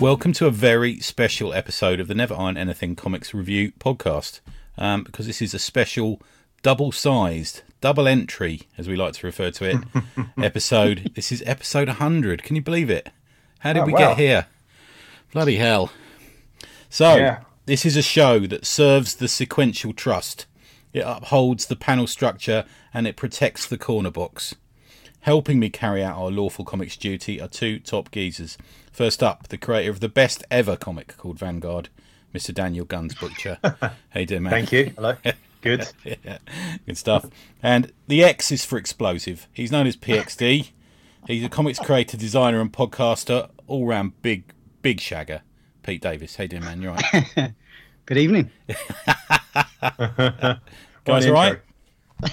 Welcome to a very special episode of the Never Iron Anything Comics Review podcast. Um, because this is a special double sized, double entry, as we like to refer to it, episode. This is episode 100. Can you believe it? How did Oh, we wow. get here? Bloody hell. So, Yeah. this is a show that serves the sequential trust. It upholds the panel structure and it protects the corner box. Helping me carry out our lawful comics duty are two top geezers. First up, the creator of the best ever comic called Vanguard, Mr. Daniel Guns Butcher. hey, you doing, man? Thank you. Hello. Good. Yeah, good stuff. And the X is for explosive. He's known as PXD. He's a comics creator, designer, and podcaster. All round big, big shagger. Pete Davis. Hey, you doing, man? You all right? Good evening. Guys, What all an right?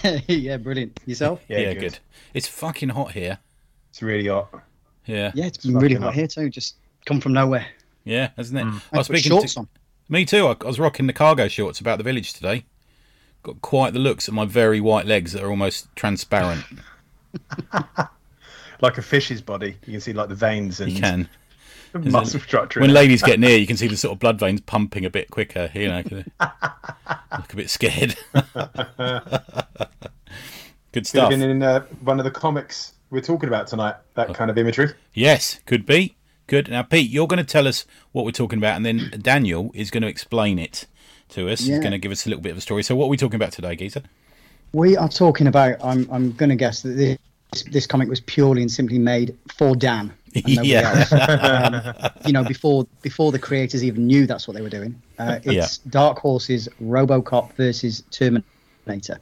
yeah, brilliant. Yourself? Yeah, Yeah, good. good. It's fucking hot here. It's really hot. Yeah, Yeah, it's been really hot hot. here too. Just come from nowhere. yeah, hasn't it? Mm. I I was speaking shorts to on. me too. I, I was rocking the cargo shorts about the village today. Got quite the looks at my very white legs that are almost transparent. Like a fish's body. You can see like the veins and You can. the muscle structure. When ladies get near, you can see the sort of blood veins pumping a bit quicker. You know, 'cause they look a bit scared. Good Could have stuff. been in uh, one of the comics we're talking about tonight. That kind of imagery. Yes, could be. Good. Now, Pete, you're going to tell us what we're talking about, and then Daniel is going to explain it to us. He's going to give us a little bit of a story. So, what are we talking about today, Geezer? We are talking about. I'm. I'm going to guess that this this comic was purely and simply made for Dan. And nobody Yeah. else. Um, you know, before before the creators even knew that's what they were doing. Uh, it's Dark Horse's RoboCop versus Terminator.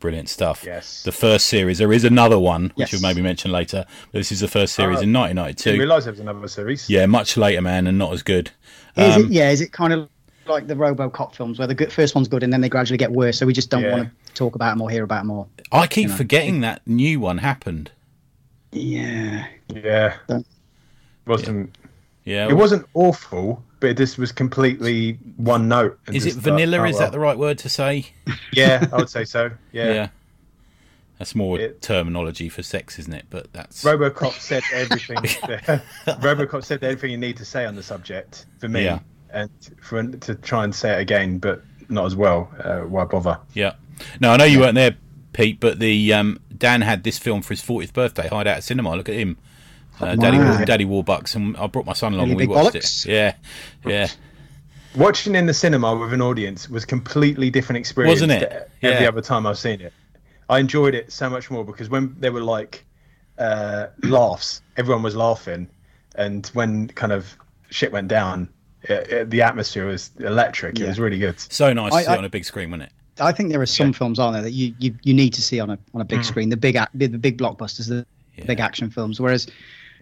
Brilliant stuff. Yes. The first series. There is another one, which Yes. we'll maybe mention later. This is the first series Oh, in Didn't 1992. realise there was another series. Yeah, much later, man, and not as good. Is Um, it? Yeah. Is it kind of like the RoboCop films where the good, first one's good and then they gradually get worse? So we just don't Yeah. want to talk about them or hear about them more. I keep you know. forgetting that new one happened. Yeah. Yeah. Don't- Wasn't. Yeah. It wasn't awful, but this was completely one note. Is it like, vanilla? oh, is well. that the right word to say? Yeah, I would say so. Yeah. That's more It- terminology for sex, isn't it? But that's RoboCop said everything. RoboCop said everything you need to say on the subject for me, Yeah. and for to try and say it again, but not as well. Uh, why bother? yeah. No, I know you weren't there, Pete, but the um, Dan had this film for his 40th birthday. Hideout Cinema. Look at him, uh, Daddy Wow. Daddy Warbucks, and I brought my son along. Really and we watched bollocks. it. Yeah, yeah. Watching in the cinema with an audience was completely different experience Wasn't it? to every Yeah. other time I've seen it. I enjoyed it so much more because when there were like uh, laughs, everyone was laughing, and when kind of shit went down, it, it- the atmosphere was electric. It was really good. So nice to see it I- on a big screen, wasn't it? I think there are some films on there that you, you, you need to see on a on a big Mm. screen. The big the, the big blockbusters, the Yeah. big action films. Whereas,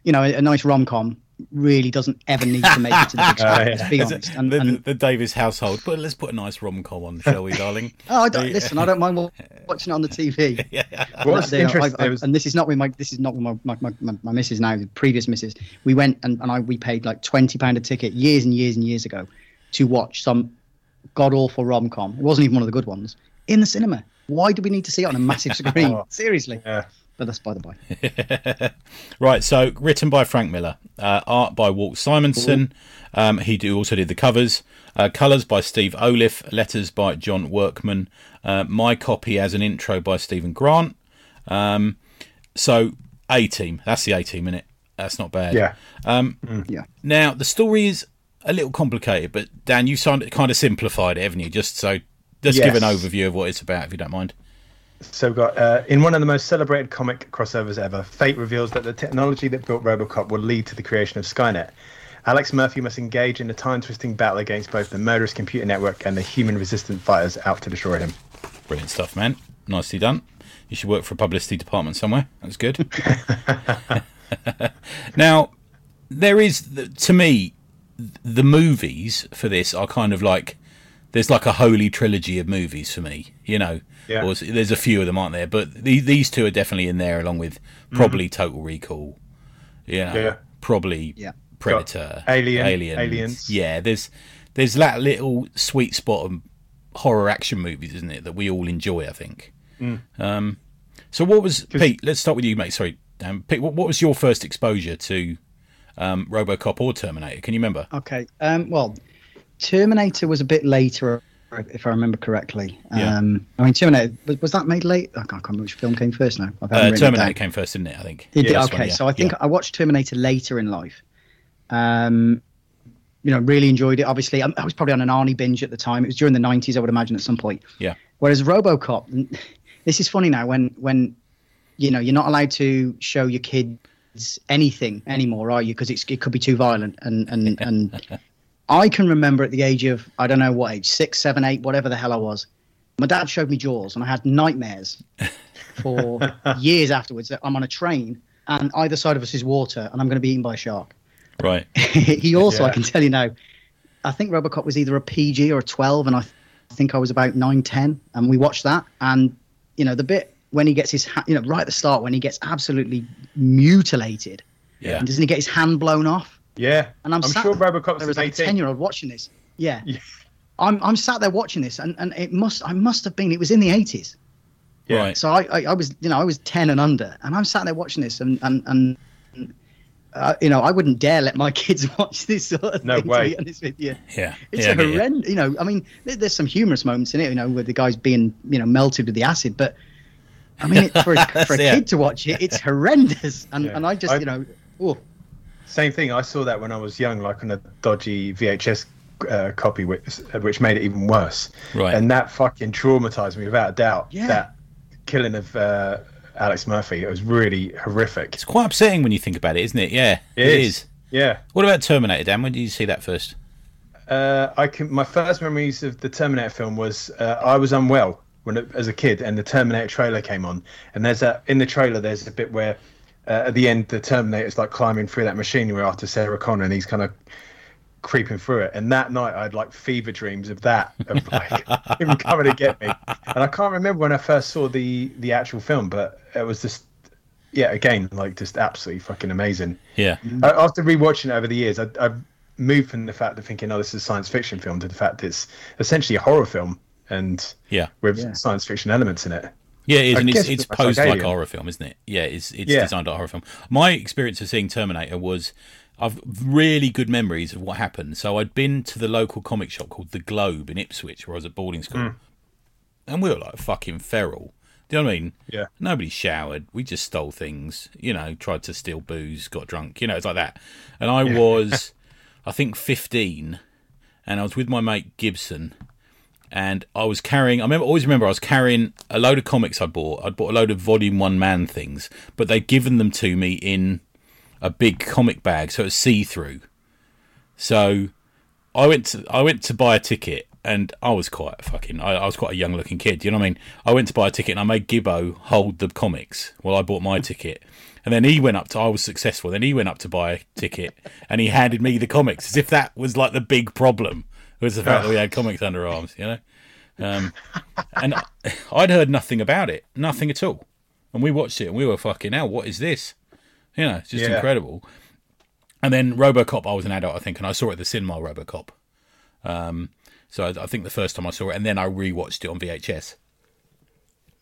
you know, a, a nice rom com really doesn't ever need to make it to the big screen. Uh, yeah. Let's be honest. And, the, and the Davis household. But let's put a nice rom com on, shall we, darling? oh, I don't, Yeah. listen, I don't mind watching it on the TV. What's You know, interesting? I've- I've- was- and this is not with my this is not with my my, my, my, my missus now. The previous missus, we went and, and I we paid like twenty pound a ticket years and years and years ago to watch some god awful rom com. It wasn't even one of the good ones in the cinema. Why do we need to see it on a massive screen? Seriously. Yeah. But that's by the by. Right, so written by Frank Miller, uh, art by Walt Simonson. Um, he do, also did the covers. Uh, Colours by Steve Oliff. Letters by John Workman. Uh, my copy as an intro by Steven Grant. Um, so A team. That's the A team, in it. That's not bad. Yeah. Yeah. Now the story is a little complicated, but Dan, you sound, kind of simplified it, haven't you? Just so, just give an overview of what it's about, if you don't mind. So we've got uh, in one of the most celebrated comic crossovers ever, fate reveals that the technology that built RoboCop will lead to the creation of Skynet. Alex Murphy must engage in a time-twisting battle against both the murderous computer network and the human-resistant fighters out to destroy him. Brilliant stuff, man. Nicely done. You should work for a publicity department somewhere. That's good. now, there is, to me, the movies for this are kind of like there's like a holy trilogy of movies for me. You know, Yeah. Or there's a few of them, aren't there? But the, these two are definitely in there, along with probably Total Recall. You know, Yeah. probably Yeah. Predator, Alien- Aliens. Aliens. Yeah, there's there's that little sweet spot of horror action movies, isn't it, that we all enjoy? I think. Um, So what was Pete? Let's start with you, mate. Sorry, um, Pete. What, what was your first exposure to um, RoboCop or Terminator? Can you remember? Okay. Um, well, Terminator was a bit later, if I remember correctly. Yeah. Um, I mean, Terminator was, was that made late? I can't remember which film came first now. Uh, Terminator came first, didn't it? I think. It did, First okay, one, yeah. so I think Yeah. I watched Terminator later in life. Um, you know, really enjoyed it. Obviously, I, I was probably on an Arnie binge at the time. It was during the '90s, I would imagine, at some point. Yeah. Whereas RoboCop, this is funny now when when you know you're not allowed to show your kids anything anymore, are you? Because it could be too violent. And and and I can remember at the age of I don't know what age, six, seven, eight, whatever the hell I was. My dad showed me Jaws, and I had nightmares for years afterwards that I'm on a train and either side of us is water, and I'm going to be eaten by a shark. Right. he also, I can tell you now, I think Robocop was either a PG or a 12, and I th- think I was about 9, 10, and we watched that. And, you know, the bit when he gets his, ha- you know, right at the start, when he gets absolutely mutilated, Yeah. and doesn't he get his hand blown off? Yeah, And I'm, I'm sat sure RoboCop's there as like a 10 year old watching this. Yeah. Yeah. I'm, I'm sat there watching this, and, and it must, I must have been, it was in the 80s. Yeah. Right. So I, I, I was, you know, I was ten and under, and I'm sat there watching this, and and and uh, you know, I wouldn't dare let my kids watch this sort of No thing. way. To be honest with you, Yeah. it's yeah, a I get you. horrendous. You know, I mean, there's some humorous moments in it, you know, where the guy's being, you know, melted with the acid, but I mean, it, for a, for a kid to watch it, it's horrendous, and Yeah. and I just, I- you know, oh, Same thing. I saw that when I was young, like on a dodgy VHS uh, copy, which which made it even worse. Right. And that fucking traumatized me without a doubt. Yeah. That killing of uh, Alex Murphy. It was really horrific. It's quite upsetting when you think about it, isn't it? Yeah. It it is. is. Yeah. What about Terminator, Dan? When did you see that first? Uh, I can. My first memories of the Terminator film was uh, I was unwell when as a kid, and the Terminator trailer came on. And there's a in the trailer there's a bit where uh, at the end the Terminator's like climbing through that machinery after Sarah Connor, and he's kind of creeping through it. And that night I had like fever dreams of that, of like him coming to get me. And I can't remember when I first saw the the actual film, but it was just yeah, again like just absolutely fucking amazing. Yeah. Uh, After rewatching it over the years, I, I've moved from the fact of thinking, "Oh, this is a science fiction film," to the fact it's essentially a horror film and Yeah. with Yeah. science fiction elements in it. Yeah, it is, I and it's, it's posed like a horror film, isn't it? Yeah, it's it's Yeah. designed like a horror film. My experience of seeing Terminator was I've really good memories of what happened. So I'd been to the local comic shop called the Globe in Ipswich, where I was at boarding school, Mm. and we were like fucking feral. Do you know what I mean? Yeah. Nobody showered. We just stole things. You know, tried to steal booze, got drunk. You know, it's like that. And I was, I think, fifteen, and I was with my mate Gibson, and I was carrying. I remember, always remember, I was carrying a load of comics I bought. I'd bought a load of Volume One Man things, but they'd given them to me in a big comic bag, so it was see through. So I went to I went to buy a ticket, and I was quite fucking. I, I was quite a young looking kid. You know what I mean? I went to buy a ticket, and I made Gibbo hold the comics while I bought my ticket. And then he went up to. I was successful. Then he went up to buy a ticket, and he handed me the comics as if that was like the big problem was the fact that we had comics under arms. You know. Um, and I'd heard nothing about it, nothing at all. And we watched it, and we were fucking hell. What is this? You know, it's just Yeah. incredible. And then RoboCop, I was an adult, I think, and I saw it at the cinema. RoboCop. Um, so I, I think the first time I saw it, and then I rewatched it on VHS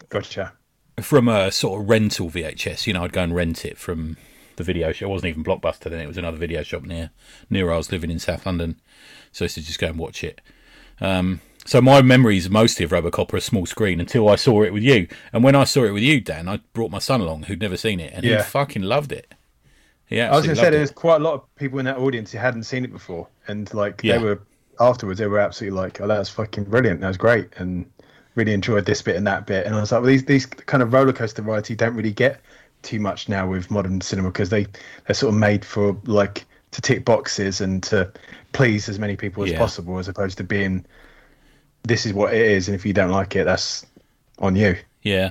Gotcha. from a sort of rental VHS. You know, I'd go and rent it from the video shop. It wasn't even Blockbuster then; it was another video shop near near where I was living in South London. So I used to just go and watch it. Um, so my memories mostly of RoboCop are a small screen until I saw it with you. And when I saw it with you, Dan, I brought my son along who'd never seen it, and he fucking loved it. Yeah, I was going to say there's quite a lot of people in that audience who hadn't seen it before, and like Yeah. they were afterwards, they were absolutely like, "Oh, that was fucking brilliant. That was great," and really enjoyed this bit and that bit. And I was like, "Well, these these kind of roller coaster rides you don't really get too much now with modern cinema because they they're sort of made for like to tick boxes and to please as many people as Yeah. possible, as opposed to being this is what it is, and if you don't like it, that's on you." Yeah.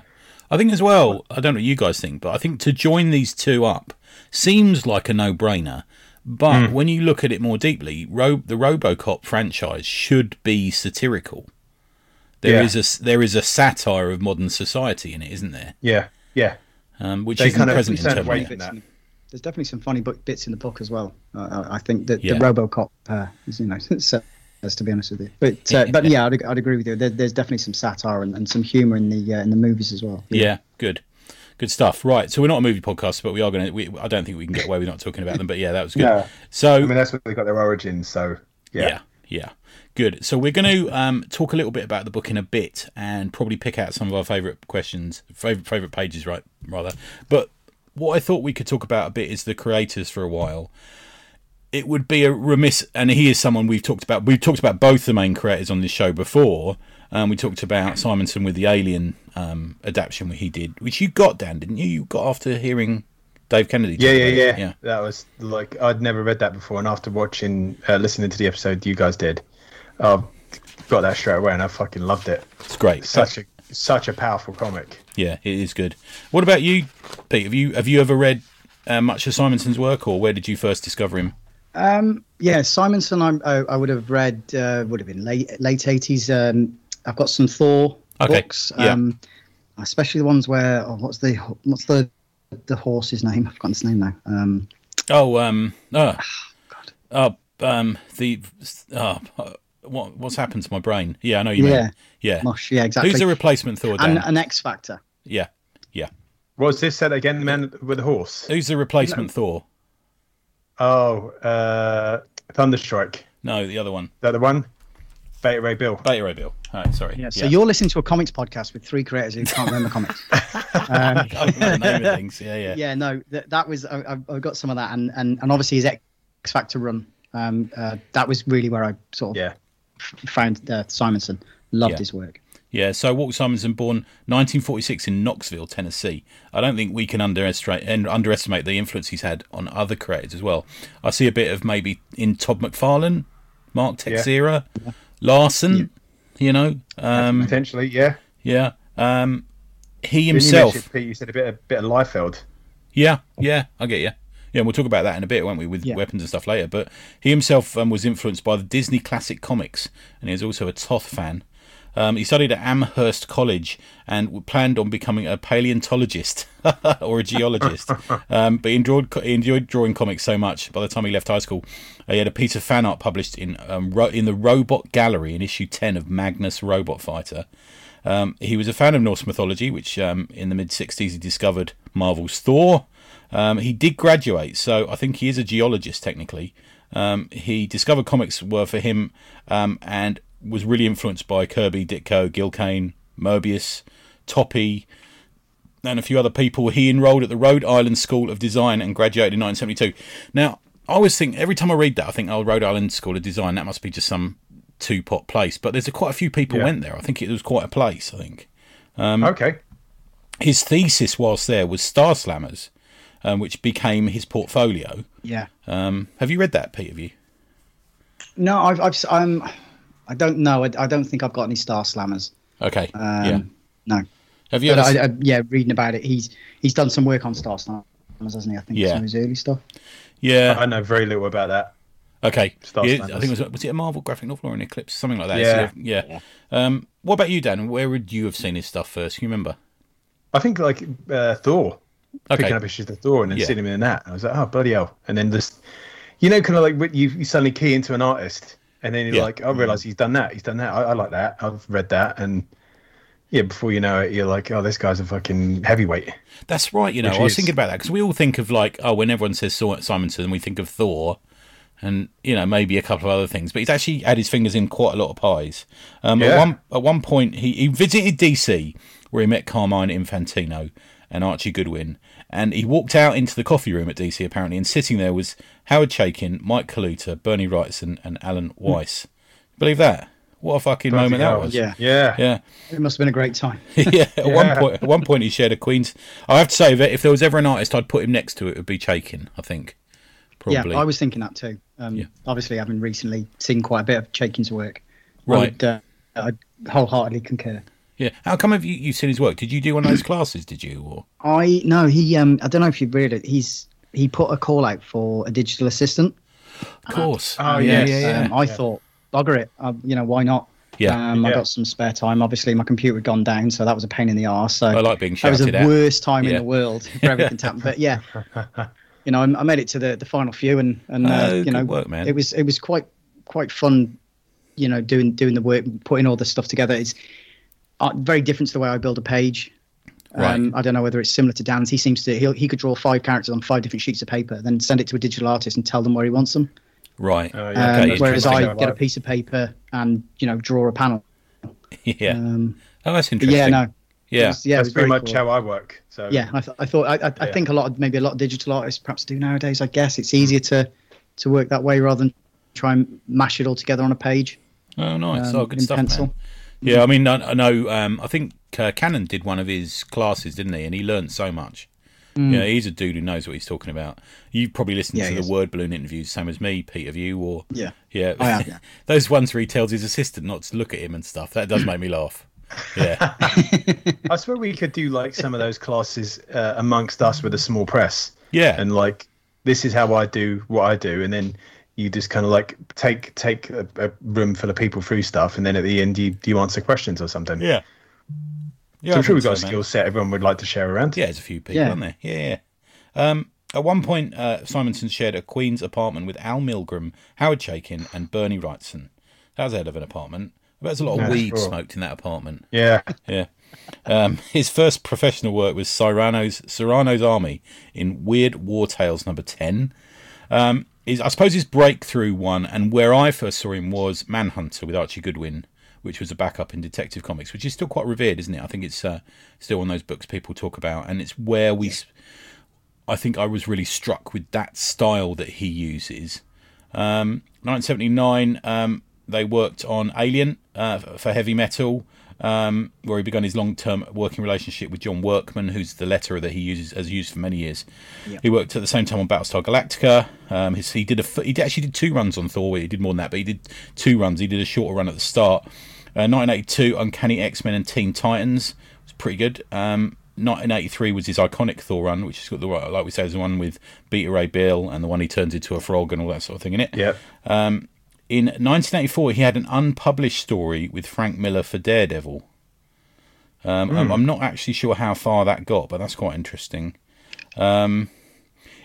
I think as well, I don't know what you guys think, but I think to join these two up seems like a no brainer. But hmm. when you look at it more deeply, Ro- the Robocop franchise should be satirical. There Yeah. is a there is a satire of modern society in it, isn't there? Yeah, yeah. Um, which They isn't kind of present in Terminator. Bits in- There's definitely some funny bits in the book as well. Uh, I I think that Yeah. the RoboCop, uh, is, you know, says to be honest with you. But uh, but yeah, I'd, I'd agree with you. There, there's definitely some satire and, and some humour in the uh, in the movies as well. Yeah, good. Good stuff. Right. So we're not a movie podcast, but we are going to. I don't think we can get away with not talking about them. But yeah, that was good. No. So I mean, that's where they got their origins. So yeah, yeah, yeah. Good. So we're going to um, talk a little bit about the book in a bit, and probably pick out some of our favourite questions, favorite favorite pages, right? Rather, but what I thought we could talk about a bit is the creators for a while. It would be a remiss, and he is someone we've talked about. We've talked about both the main creators on this show before. Um, we talked about Simonson with the Alien um, adaptation he did, which you got, Dan, didn't you? You got after hearing Dave Kennedy. yeah, yeah, yeah, yeah. That was like I'd never read that before, and after watching, uh, listening to the episode you guys did, I got that straight away, and I fucking loved it. It's great. Such a such a powerful comic. Yeah, it is good. What about you, Pete? Have you have you ever read uh, much of Simonson's work, or where did you first discover him? Um, yeah, Simonson. I, I, I would have read. Uh, would have been late late eighties. Um, I've got some Thor Okay, books. yeah. Um, especially the ones where oh, what's the what's the the horse's name? I've forgotten his name now. Um, Oh, um, oh, God. oh, um, the, oh, uh, what what's happened to my brain? Yeah, I know you Yeah. mean. Yeah. Mosh. Yeah, exactly. Who's the replacement Thor? Dan? and an X Factor. yeah, yeah. What was this said again? The man with the horse. Who's the replacement Thor? Oh, uh, Thunderstrike. Is No, the other one. that the one? Beta Ray Bill. Beta Ray Bill. All right, sorry. Yeah. So you're listening to a comics podcast with three creators who can't remember comics. Um, I remember the name of things. Yeah, yeah. yeah, no, that, that was I, I- I got some of that, and and, and obviously his X Factor run. Um, uh, that was really where I sort of Yeah. found uh, Simonson. Loved Yeah. his work. Yeah, so Walt Simonson, born 1946 in Knoxville, Tennessee. I don't think we can underestimate and underestimate the influence he's had on other creators as well. I see a bit of maybe in Todd McFarlane, Mark Texeira, Larsen. You know, um, Potentially, yeah. yeah. Um, he Didn't you himself. Pete, you said a bit, a bit of Liefeld. Yeah, yeah, I get you. Yeah, we'll talk about that in a bit, won't we, with Yeah. weapons and stuff later. But he himself um, was influenced by the Disney classic comics, and he was also a Toth fan. Um, he studied at Amherst College and planned on becoming a paleontologist or a geologist. um, but he enjoyed, he enjoyed drawing comics so much. By the time he left high school, uh, he had a piece of fan art published in um, ro- in the Robot Gallery in issue ten of Magnus Robot Fighter. Um, he was a fan of Norse mythology, which um, in the mid 60s he discovered Marvel's Thor. Um, he did graduate, so I think he is a geologist technically. Um, he discovered comics were for him um, and was really influenced by Kirby, Ditko, Gil Kane, Moebius, Toppi, and a few other people. He enrolled at the Rhode Island School of Design and graduated in 1972. Now, I always think, every time I read that, I think, oh, Rhode Island School of Design, that must be just some two pot place. But there's a, quite a few people Yeah. went there. I think it was quite a place, I think. okay. His thesis whilst there was Star Slammers, um, which became his portfolio. Yeah. Um, have you read that, Pete? Have you? No, I've, I've I'm, I don't know. I, I don't think I've got any Star Slammers. Okay. Um, yeah. No. Have you ever? I, I, yeah, reading about it, he's he's done some work on Star Slammers, hasn't he? I think Yeah. some of his early stuff. yeah. I know very little about that. Okay. Star Yeah, Slammers. I think it was was it a Marvel graphic novel or an Eclipse, something like that. Yeah. So, yeah. Um, what about you, Dan? Where would you have seen his stuff first? Can you remember? I think like uh, Thor, Okay. picking up issues of Thor and then Yeah. seeing him in that. I was like, oh bloody hell! And then just, you know, kind of like you, you suddenly key into an artist, and then you're Yeah. like, I realise he's done that. He's done that. I, I like that. I've read that, and yeah, before you know it, you're like, oh, this guy's a fucking heavyweight. That's right. You know, Which I was is- thinking about that because we all think of like, oh, when everyone says Simonson, we think of Thor, and you know maybe a couple of other things. But he's actually had his fingers in quite a lot of pies. Um, At one at one point, he, he visited DC where he met Carmine Infantino and Archie Goodwin, and he walked out into the coffee room at DC apparently, and sitting there was Howard Chaykin, Mike Kaluta, Bernie Wrightson, and Alan Weiss. Believe that? What a fucking Bloody moment that was! Yeah. Yeah. yeah. It must have been a great time. yeah, at one point, at one point, he shared a Queen's. I have to say that if there was ever an artist I'd put him next to, it would be Chaykin. I think, probably. Yeah, I was thinking that too. Um, Yeah. Obviously, having recently seen quite a bit of Chaykin's work, I Right. would, uh, I'd wholeheartedly concur. Yeah. How come have you you seen his work? Did you do one of those classes? Did you? Or I no, he. Um, I don't know if you've read it. He's he put a call out for a digital assistant. of course. Oh, yeah, yes. yeah, yeah. Um, I Yeah. thought, bugger it. Uh, you know, why not? Yeah. Um, I got some spare time. Obviously, my computer had gone down, so that was a pain in the arse. So I like being shouted that was the shouted at. worst time Yeah. in the world for everything to happen. But yeah, you know, I, I made it to the, the final few, and and uh, Oh, you know, work, man. it was it was quite quite fun. You know, doing doing the work, putting all this stuff together. It's uh, very different to the way I build a page. Um, I don't know whether it's similar to Dan's. He seems to he he could draw five characters on five different sheets of paper, then send it to a digital artist and tell them where he wants them. Right. Oh, Um, Okay, whereas. I get a piece of paper and you know draw a panel. yeah. Um, oh, that's interesting. yeah, no, it Yeah. was- yeah, that's was pretty very much cool. how I work. So yeah I, th- I thought I, I, I think a lot of maybe a lot of digital artists perhaps do nowadays i guess it's easier to to work that way rather than try and mash it all together on a page Oh, nice. um, oh, good in stuff, pencil man. Yeah, I mean, I, I know. Um, I think uh, Cannon did one of his classes, didn't he? And he learned so much. Yeah, he's a dude who knows what he's talking about. You've probably listened Mm. Yeah, to the is. word balloon interviews, same as me, Pete. Have you? Or yeah yeah, I have, yeah. those ones where he tells his assistant not to look at him and stuff. That does make me laugh. Yeah, I swear we could do like some of those classes uh, amongst us with a small press. yeah, and like this is how I do what I do, and then you just kind of like take take a, a room full of people through stuff, and then at the end you you answer questions or something. yeah. Yeah, so I I'm sure we've got a so, man. skill set everyone would like to share around. Yeah, there's a few people, Yeah. aren't there? Yeah, yeah. Um, at one point, uh, Simonson shared a Queen's apartment with Al Milgrom, Howard Chaykin, and Bernie Wrightson. That was a hell of an apartment. I bet there's a lot of Yeah, weed sure. smoked in that apartment. Yeah. Yeah. Um, his first professional work was Cyrano's Cyrano's Army in Weird War Tales number ten. Um, is I suppose his breakthrough one, and where I first saw him was Manhunter with Archie Goodwin, which was a backup in Detective Comics, which is still quite revered, isn't it? I think it's uh, still one of those books people talk about, and it's where we. I think I was really struck with that style that he uses. Um, 1979, um, they worked on Alien uh, for heavy metal, um, where he began his long-term working relationship with John Workman, who's the letterer that he uses has used for many years. He worked at the same time on Battlestar Galactica. Um, his, he did a f- he did- actually did two runs on Thor. He did more than that, but he did two runs. He did a shorter run at the start. Uh, 1982, Uncanny X-Men and Teen Titans was pretty good. Um, 1983 was his iconic Thor run, which has got the like we say, is the one with Beta Ray Bill and the one he turns into a frog and all that sort of thing in it. Yep. In 1984, he had an unpublished story with Frank Miller for Daredevil. Um, I'm- I'm not actually sure how far that got, but that's quite interesting.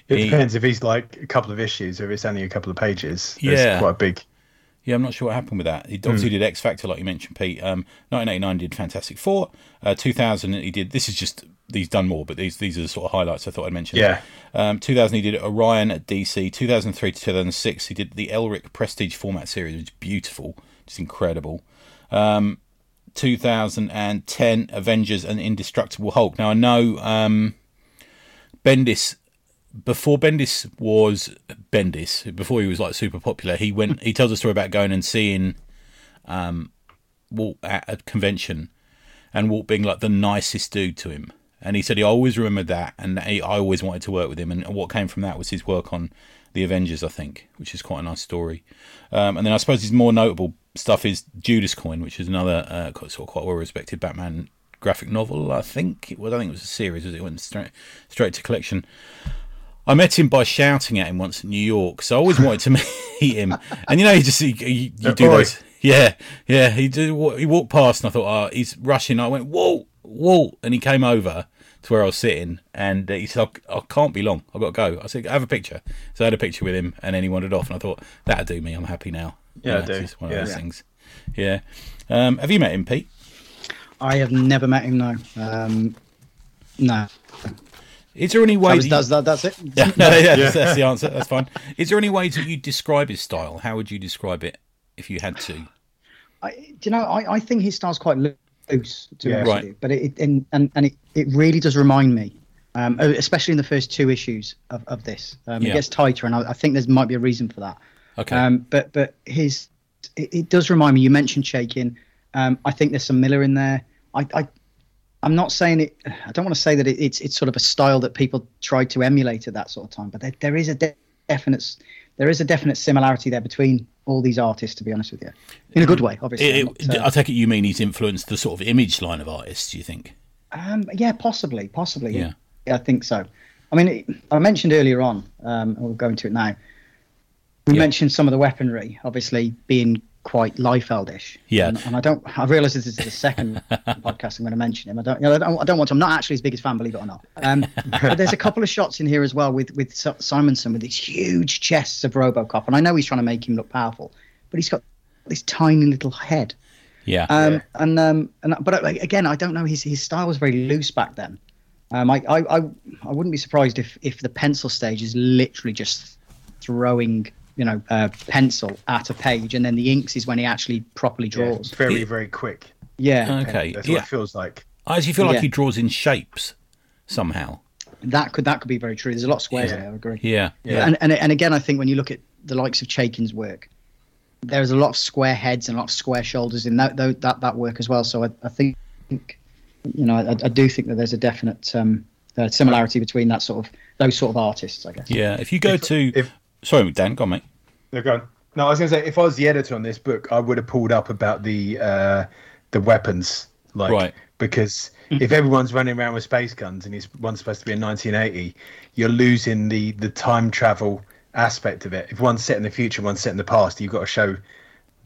It He- depends if he's like a couple of issues or if it's only a couple of pages. Yeah. It's quite big. Yeah, I'm not sure what happened with that. He obviously did X Factor, like you mentioned, Pete. Um, 1989 did Fantastic Four. Uh, 2000 he did. This is just he's done more, but these these are the sort of highlights I thought I'd mention. Yeah. Um, 2000 he did Orion at DC. 2003 to 2006 he did the Elric Prestige format series, which is beautiful, just incredible. Um, 2010 Avengers and Indestructible Hulk. Now I know um, Bendis before Bendis was Bendis, before he was like super popular, he went. He tells a story about going and seeing um, Walt at a convention, and Walt being like the nicest dude to him. And he said he always remembered that, and he, I always wanted to work with him. And what came from that was his work on the Avengers, I think, which is quite a nice story. Um, and then I suppose his more notable stuff is Judas Coin, which is another uh, quite- sort of quite well respected Batman graphic novel. I think it was. I think it was a series. Was It went straight straight to collection. I met him by shouting at him once in New York, so I always wanted to meet him. And you know, you just you, you, do those. Yeah, yeah. He did. He walked past, and I thought, oh, he's rushing. I went, Walt, Walt, and he came over to where I was sitting, and he said, I, I can't be long. I've got to go. I said, have a picture. So I had a picture with him, and then he wandered off, and I thought that'll do me. I'm happy now. Yeah, it's I do. one Yeah. of those things. Yeah. Um, have you met him, Pete? i have never met him no um no Is there any way that was, that you- that's, that, that's it Yeah, no, yeah, That's, that's the answer. That's fine. Is there any ways that you describe his style? How would you describe it if you had to? I, do you know, I, I think his style's quite loose, to be Yeah. honest Right. with you. But it, it and, and, and it, it really does remind me, um, especially in the first two issues of, of this. Um, Yeah. It gets tighter, and I, I think there might be a reason for that. Okay. Um, but but his, it, it does remind me. You mentioned Chaykin. Um, I think there's some Miller in there. I, I I'm not saying it. I don't want to say that it, it's it's sort of a style that people tried to emulate at that sort of time. But there, there is a de- definite there is a definite similarity there between all these artists. To be honest with you, in a good way, obviously. It- it- not, uh, I take it you mean he's influenced the sort of image line of artists. Do you think? Um, yeah, possibly, possibly. Yeah. I think so. I mean, it, I mentioned earlier on, um, and we'll go into it now. We Yeah. mentioned some of the weaponry, obviously being quite Liefeldish. Yeah. And, and I don't. I realise this is the second podcast I'm going to mention him. I don't. You know, I don't. I don't want to. I'm not actually his biggest fan, believe it or not. Um, but there's a couple of shots in here as well with with Simonson with these huge chests of RoboCop, and I know he's trying to make him look powerful, but he's got this tiny little head. Yeah. Um, Yeah. and um, and but like, again, I don't know. His his style was very loose back then. Um, I, I I I wouldn't be surprised if if the pencil stage is literally just throwing you know uh, pencil at a page, and then the inks is when he actually properly Yeah, draws. very Yeah. very quick. Yeah, okay. That's Yeah. what it feels like. I actually feel like Yeah. he draws in shapes somehow. that could that could be very true. There's a lot of squares Yeah. there. I agree. Yeah. Yeah. And, and and again, I think when you look at the likes of Chaykin's work, there's a lot of square heads and a lot of square shoulders in that that that, that work as well. So I, I think, you know, I, I do think that there's a definite um, uh, similarity between that sort of those sort of artists, I guess. Yeah. If you go If- to. if- Sorry, Dan, go on, mate. No, go on. No, I was going to say if I was the editor on this book, I would have pulled up about the uh, the weapons, like Right. because if everyone's running around with space guns and it's one's supposed to be in 1980, you're losing the the time travel aspect of it. If one's set in the future, one's set in the past, you've got to show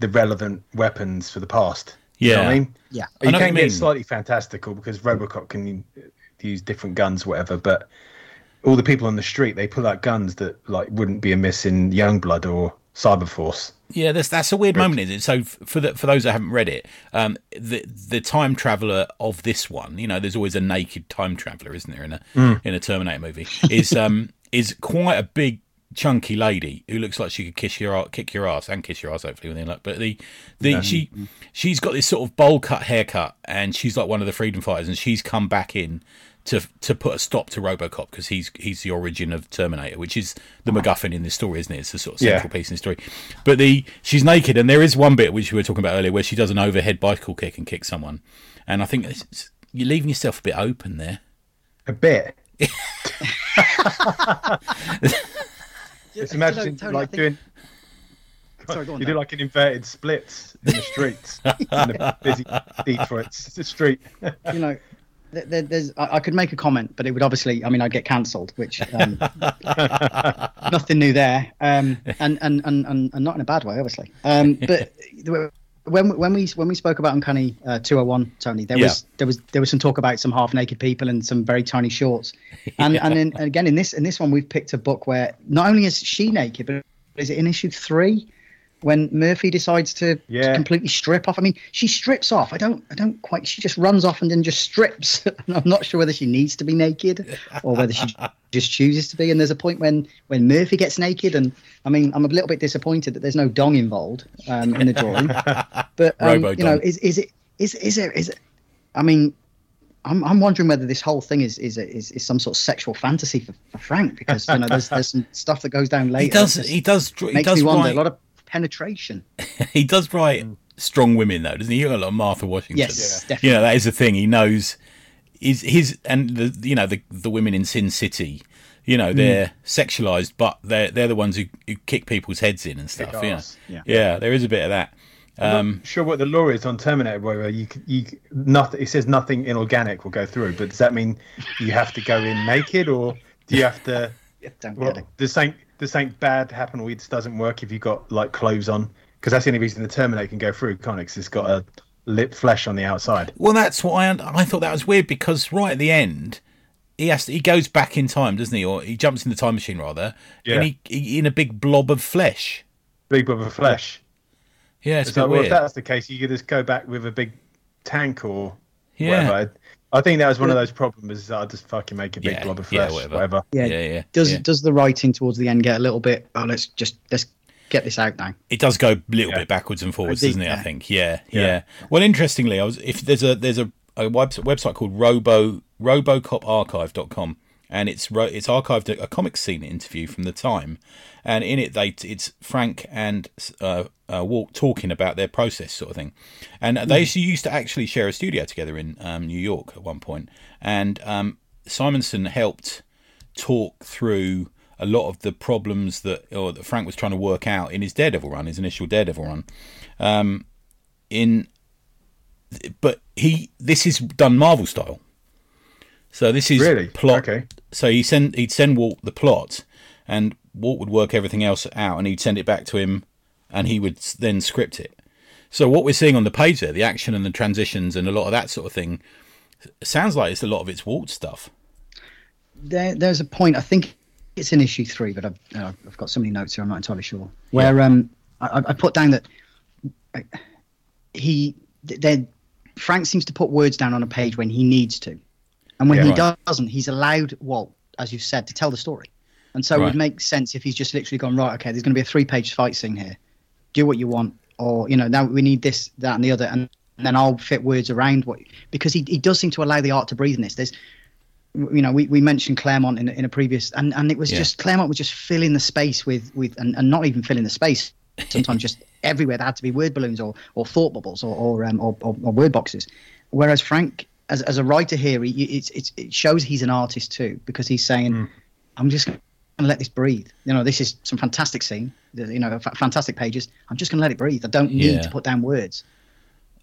the relevant weapons for the past. You know what Yeah. I mean? Yeah. I You know what can you mean. get slightly fantastical because RoboCop can use different guns, whatever, but all the people on the street they pull out guns that like wouldn't be amiss in Youngblood or Cyberforce. Yeah, that's that's a weird moment, isn't it? So for the, for those that haven't read it, um, the the time traveler of this one, you know, there's always a naked time traveler, isn't there, in a Mm. in a Terminator movie? Is um is quite a big chunky lady who looks like she could kiss your kick your ass and kiss your ass hopefully when they look. But the the she she's got this sort of bowl cut haircut and she's like one of the freedom fighters and she's come back in to to put a stop to RoboCop because he's he's the origin of Terminator, which is the MacGuffin in this story, isn't it? It's the sort of Yeah. central piece in the story. But the she's naked, and there is one bit which we were talking about earlier where she does an overhead bicycle kick and kicks someone, and I think you're leaving yourself a bit open there. A bit. Just Just imagine Tony, I like think- doing. Sorry, go on, you Dan. do like an inverted splits in the streets, in the busy Detroit street. you know, th- th- there's I, I could make a comment, but it would obviously, I mean, I'd get cancelled, which um, nothing new there, um, and, and, and and and not in a bad way, obviously. Um, but when when we when we spoke about Uncanny uh, 201, Tony, there was there was there was some talk about some half naked people and some very tiny shorts, and and, in, and again in this in this one we've picked a book where not only is she naked, but is it in issue three? When Murphy decides to, to Yeah. completely strip off, I mean, she strips off. I don't, I don't quite. She just runs off and then just strips. and I'm not sure whether she needs to be naked or whether she just chooses to be. And there's a point when when Murphy gets naked, and I mean, I'm a little bit disappointed that there's no dong involved um, in the drawing. But um, you know, is is it is is it is it? I mean, I'm I'm wondering whether this whole thing is is is, is some sort of sexual fantasy for, for Frank because you know there's there's some stuff that goes down later. He does. He does. He makes does me wonder write. a lot of penetration. he does write strong women though, doesn't he? You got a lot of Martha Washington. Yes, You definitely. know that is the thing. He knows. Is his and the you know the the women in Sin City. You know they're sexualized, but they're they're the ones who, who kick people's heads in and stuff. Yeah. Yeah. yeah, There is a bit of that. Um, sure what the law is on Terminator, where you c- you nothing. It says nothing inorganic will go through, but does that mean you have to go in naked, or do you have to? Don't Well, get it. Something does something bad happen, or it doesn't work if you've got like clothes on? Because that's the only reason the Terminator can go through. Can't it? 'Cause it's got a lip flesh on the outside. Well, that's what I I thought that was weird because right at the end, he has to, he goes back in time, doesn't he? Or he jumps in the time machine rather, Yeah. and he, he in a big blob of flesh. Big blob of flesh. Yeah, it's bit well, if that's the case, you could just go back with a big tank or Yeah. whatever. I think that was one of those problems. Is that I just fucking make a big Yeah, blob of yeah, flesh, whatever. whatever. Yeah. Yeah, yeah. Does yeah. does the writing towards the end get a little bit? Oh, let's just let's get this out now. It does go a little Yeah. bit backwards and forwards, think, doesn't it? I think. Yeah, yeah, Yeah. Well, interestingly, I was if there's a there's a, a website, website called Robo RoboCopArchive.com, and it's it's archived a, a comic scene interview from the time, and in it they it's Frank and uh, uh, Walt talking about their process sort of thing, and they used to- used to actually share a studio together in um, New York at one point, and um, Simonson helped talk through a lot of the problems that or that Frank was trying to work out in his Daredevil run, his initial Daredevil run. Um, in but he this is done Marvel style. So this is Really? plot. Okay. So he send he'd send Walt the plot, and Walt would work everything else out, and he'd send it back to him, and he would then script it. So what we're seeing on the page there, the action and the transitions and a lot of that sort of thing, sounds like it's a lot of it's Walt stuff. There, there's a point. I think it's in issue three, but I've uh, I've got so many notes here. I'm not entirely sure. Where um I, I put down that uh, he then Frank seems to put words down on a page when he needs to, and when Yeah. he Right. doesn't, he's allowed Walt, as you said, to tell the story. And so it Right. would make sense if he's just literally gone right. Okay, there's going to be a three-page fight scene here. Do what you want, or you know, now we need this, that, and the other, and, and then I'll fit words around what because he he does seem to allow the art to breathe in this. There's you know, we, we mentioned Claremont in, a- in a previous, and, and it was Yeah. just Claremont was just filling the space with with, and, and not even filling the space. Sometimes just everywhere there had to be word balloons or or thought bubbles or or um, or, or, or word boxes. Whereas Frank, as as a writer here, he, it's, it's it shows he's an artist too because he's saying, "I'm just going to let this breathe." You know, this is some fantastic scene. You know, fa- fantastic pages. I'm just going to let it breathe. I don't need Yeah. to put down words.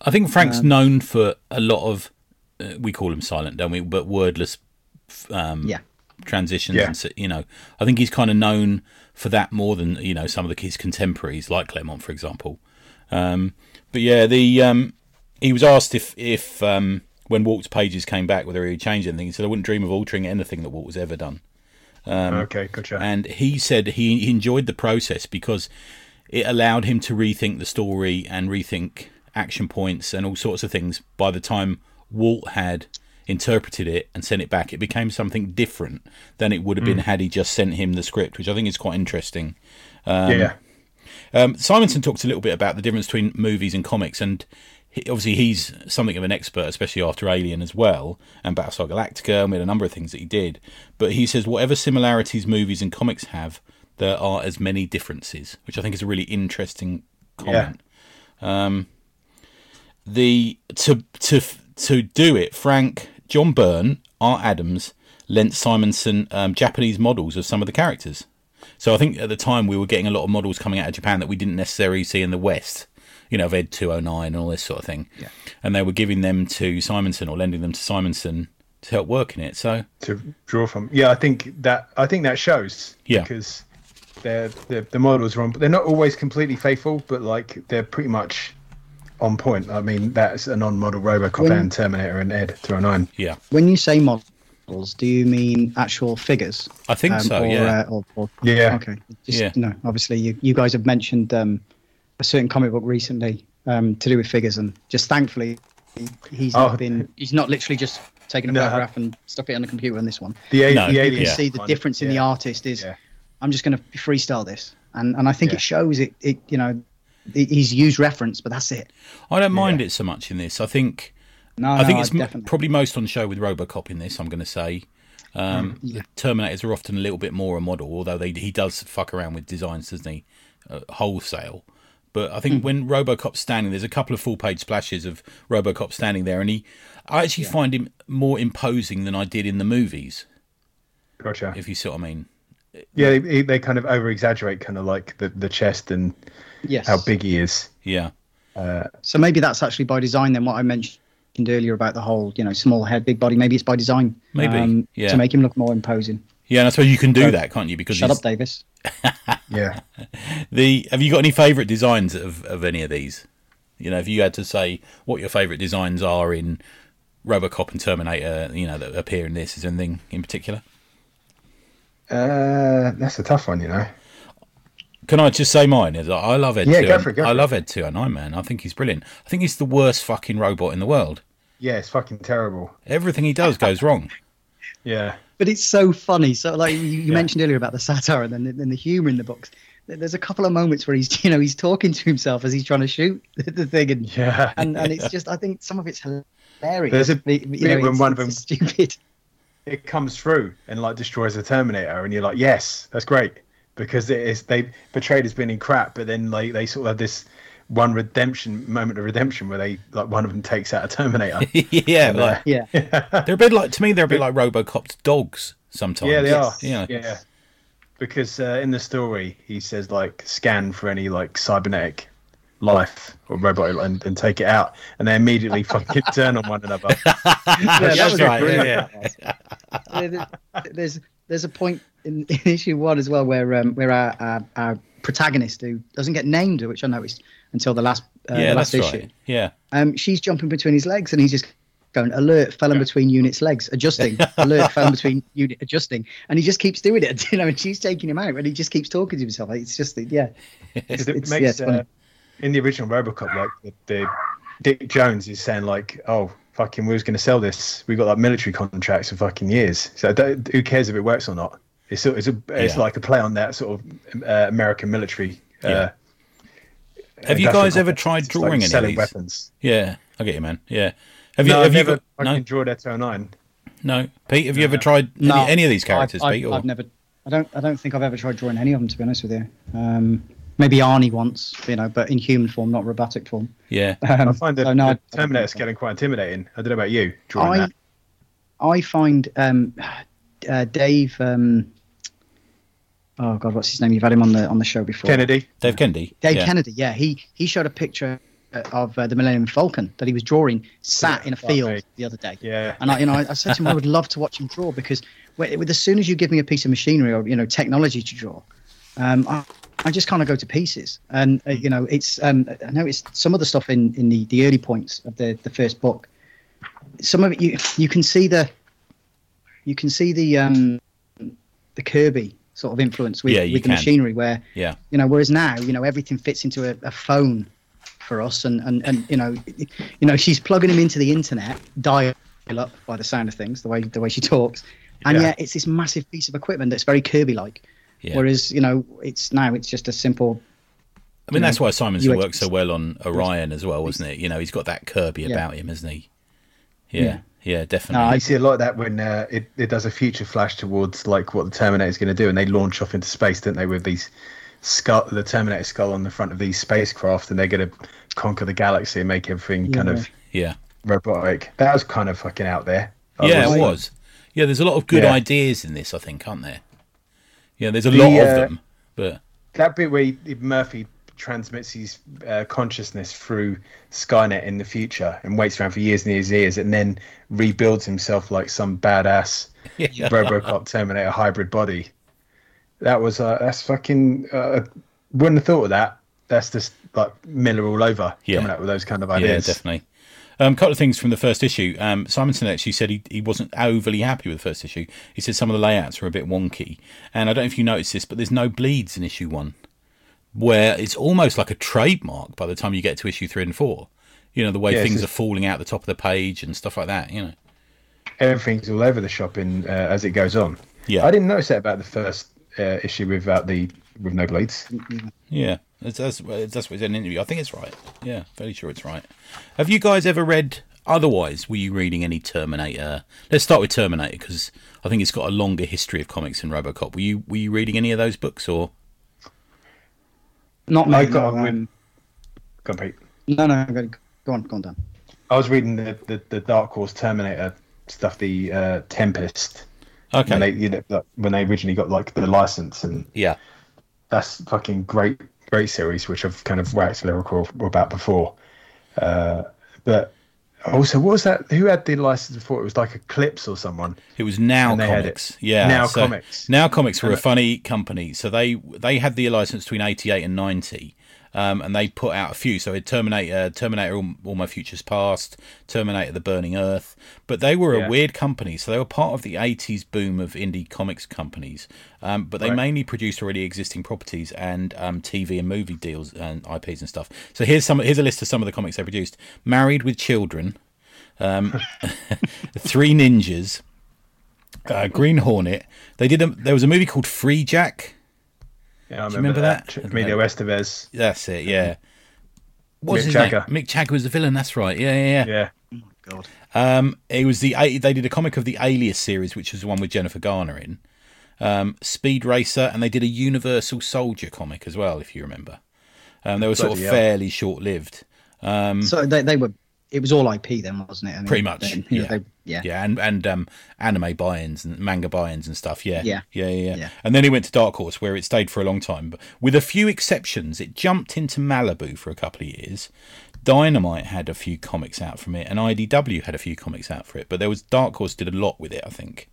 I think Frank's Um, known for a lot of uh, we call him silent, don't we? But wordless um, Yeah. transitions. Yeah. And so, you know, I think he's kind of known for that more than you know some of the his contemporaries, like Claremont, for example. Um, but yeah, the um, he was asked if if um, when Walt's pages came back whether he'd change anything. He said, "I wouldn't dream of altering anything that Walt has ever done." Um, okay, gotcha. and he said he he enjoyed the process because it allowed him to rethink the story and rethink action points and all sorts of things by the time Walt had interpreted it and sent it back it became something different than it would have been hmm. had he just sent him the script which I think is quite interesting yeah, um, um Simonson talks a little bit about the difference between movies and comics, and he, obviously he's something of an expert, especially after Alien as well, and Battlestar Galactica, and we had a number of things that he did. But he says whatever similarities movies and comics have, there are as many differences, which I think is a really interesting comment. Um, the to to to do it, Frank, John Byrne, Art Adams lent Simonson um, Japanese models of some of the characters. So I think at the time we were getting a lot of models coming out of Japan that we didn't necessarily see in the West. You know, of Ed 209 and all this sort of thing. Yeah. And they were giving them to Simonson or lending them to Simonson to help work in it. So to draw from. Yeah, I think that I think that shows. Yeah. because they're, they're the models are on. They're not always completely faithful, but like they're pretty much on point. I mean, that's a non-model RoboCop When- and Terminator and Ed 209. yeah, When you say models, do you mean actual figures? I think so. or, yeah. Uh, or, or, Yeah. Okay. Just, Yeah. No, obviously, you, you guys have mentioned um, a certain comic book recently um, to do with figures, and just thankfully, he, he's Oh. not been. He's not literally just taken a No. photograph and stuck it on the computer on this one. The, a- No, the you alien. You Yeah. see the one. difference in the artist is. Yeah. I'm just going to freestyle this, and and I think Yeah. it shows it. It you know, it, he's used reference, but that's it. I don't mind Yeah. it so much in this. I think No, I think no, it's definitely. probably most on show with RoboCop in this. I'm going to say. Um, yeah. The Terminators are often a little bit more a model, although they, he does fuck around with designs, doesn't he? Uh, wholesale. But I think hmm. when RoboCop's standing, there's a couple of full page splashes of RoboCop standing there, and he, I actually find him more imposing than I did in the movies, Gotcha. if you see what I mean. Yeah, they, they kind of over exaggerate kind of like the, the chest and yes. how big he is. Yeah, uh, So maybe that's actually by design. Then what I mentioned earlier about the whole, you know, small head, big body. Maybe it's by design. Maybe, um, yeah. To make him look more imposing. Yeah, and I suppose you can do that, can't you? Because Shut he's- up, Davis. Yeah. the have you got any favourite designs of, of any of these? You know, if you had to say what your favourite designs are in RoboCop and Terminator, you know, that appear in this, is there anything in particular? Uh, that's a tough one, you know. Can I just say mine? Is I love Ed. Yeah, 2 go for it, go I for it. love Ed 209, man. I think he's brilliant. I think he's the worst fucking robot in the world. Yeah, it's fucking terrible. Everything he does goes wrong. Yeah. But it's so funny. So like you, you Yeah. mentioned earlier about the satire and then the, the humor in the books. There's a couple of moments where he's, you know, he's talking to himself as he's trying to shoot the, the thing, and Yeah. and, and it's just I think some of it's hilarious. There's a The- you bit know, when one of them- stupid. it comes through and like destroys the Terminator, and you're like, yes, that's great because it is they portrayed as being in crap, but then like they sort of have this one redemption moment of redemption where they like one of them takes out a Terminator. yeah, like, Yeah. they're a bit like to me. They're a bit like RoboCop's dogs sometimes. yeah, they Yes. are. Yeah. yeah. Because uh, in the story, he says like scan for any like cybernetic life or robot and, and take it out, and they immediately fucking turn on one another. Yeah, That's right, yeah, Yeah, there's there's a point in, in issue one as well where um, where our, our, our protagonist who doesn't get named, which I noticed until the last uh, yeah, the last that's issue. right. Yeah, Um, she's jumping between his legs, and he's just going alert, fell in between units' legs, adjusting, alert, fell in between unit, adjusting, and he just keeps doing it, you know, and she's taking him out, and he just keeps talking to himself. It's just, yeah, it's, it it's- yeah, makes it's uh, in the original RoboCop, like the, the Dick Jones is saying like, "Oh, fucking, we was going to sell this. We got like military contracts for fucking years. So don't, who cares if it works or not? It's a, it's a, it's Yeah. like a play on that sort of uh, American military. Uh, Yeah. Have you guys ever tried drawing like any of selling these? weapons? Yeah, I get you, man. Yeah. Have you? No, have I've you never got, fucking no, drawn Dead 09. no, Pete. Have you ever tried any, No, any of these characters, I've, Pete? I've, Or? I've never. I don't. I don't think I've ever tried drawing any of them. To be honest with you, um, maybe Arnie once, you know, but in human form, not robotic form. Yeah. Um, I find the, so no, the I- Terminator getting quite intimidating. I don't know about you, drawing I, that. I find um, uh, Dave. Um, oh God, what's his name? You've had him on the on the show before. Kennedy. Dave Kennedy. Dave yeah. Kennedy. Yeah, he he showed a picture uh, of uh, the Millennium Falcon that he was drawing sat in a field me. the other day. Yeah. And I, you know, I, I said to him, I would love to watch him draw because with, with as soon as you give me a piece of machinery or you know technology to draw, um, I, I just kind of go to pieces. And uh, you know, it's um, I noticed some of the stuff in in the the early points of the the first book. Some of it you you can see the you can see the um the Kirby sort of influence with, Yeah, with the machinery where Yeah. you know whereas now you know everything fits into a, a phone for us and, and and you know you know she's plugging him into the internet dial up by the sound of things the way the way she talks and Yeah. yet it's this massive piece of equipment that's very kirby like Yeah. whereas you know it's now it's just a simple I mean, that's know, why simon's works so well on Orion as well, wasn't it? You know, he's got that Kirby about him, hasn't he? Yeah. Yeah, Yeah. definitely. No, You see a lot of that when uh, it, it does a future flash towards like what the Terminator is going to do, and they launch off into space, don't they, with these skull, the Terminator skull on the front of these spacecraft, and they're going to conquer the galaxy and make everything kind of yeah. robotic. That was kind of fucking out there. I Yeah, was- it was. Yeah, there's a lot of good Yeah. ideas in this, I think, aren't there? Yeah, there's a The, lot of uh, them, but that bit where he, Murphy transmits his uh, consciousness through Skynet in the future and waits around for years and years and years, and then rebuilds himself like some badass yeah, RoboCop Terminator hybrid body. That was uh, that's fucking. Uh, wouldn't have thought of that. That's just like Miller all over Yeah. coming up with those kind of ideas. yeah, definitely. A um, couple of things from the first issue. Um, Simonson actually said he, he wasn't overly happy with the first issue. He said some of the layouts were a bit wonky. And I don't know if you noticed this, but there's no bleeds in issue one, where it's almost like a trademark by the time you get to issue three and four. You know, the way Yeah, things are falling out the top of the page and stuff like that, you know. Everything's all over the shop in uh, as it goes on. Yeah. I didn't notice that about the first uh, issue without the with no blades. Yeah, that's, that's, that's what it's in an interview. I think it's right. Yeah, fairly sure it's right. Have you guys ever read, otherwise, were you reading any Terminator? Let's start with Terminator because I think it's got a longer history of comics than Robocop. Were you were you reading any of those books or? Not I me, got no, on um, Go on, Pete. no no go, go on go on Dan I was reading the, the, the Dark Horse Terminator stuff, the uh, Tempest. Okay. When they you know, when they originally got like the license, and yeah. that's fucking great, great series, which I've kind of waxed lyrical about before. Uh, but Oh, also, what was that? Who had the license before? It was like Eclipse or someone. It was Now And they had Comics. Yeah. Now so Comics. Now Comics were a funny company. So they they had the license between 88 and 90. Um, and they put out a few. So it Terminator, Terminator, All, All My Futures Past, Terminator: The Burning Earth. But they were Yeah. a weird company. So they were part of the 80s boom of indie comics companies. Um, but they Right. mainly produced already existing properties and um, TV and movie deals and IPs and stuff. So here's some. Here's a list of some of the comics they produced: Married with Children, um, Three Ninjas, uh, Green Hornet. They did. A, there was a movie called Freejack. Yeah, I you remember that? Tr- Emilio Estevez. That's it. Yeah. What's Mick his Jagger. name? Mick Jagger was the villain. That's right. Yeah, yeah, yeah. Yeah, god Um, it was the they did a comic of the Alias series, which was the one with Jennifer Garner in. Um, Speed Racer, and they did a Universal Soldier comic as well, if you remember. Um, they were sort of hell. fairly short lived. Um, so they, they were it was all ip then wasn't it I mean, Pretty much, then, you know, yeah. they- yeah yeah, and and um, anime buy-ins and manga buy-ins and stuff. Yeah, Yeah. yeah, yeah, yeah. Yeah. And then he went to Dark Horse, where it stayed for a long time. But with a few exceptions, it jumped into Malibu for a couple of years. Dynamite had a few comics out from it, and IDW had a few comics out for it. But there was Dark Horse did a lot with it, I think,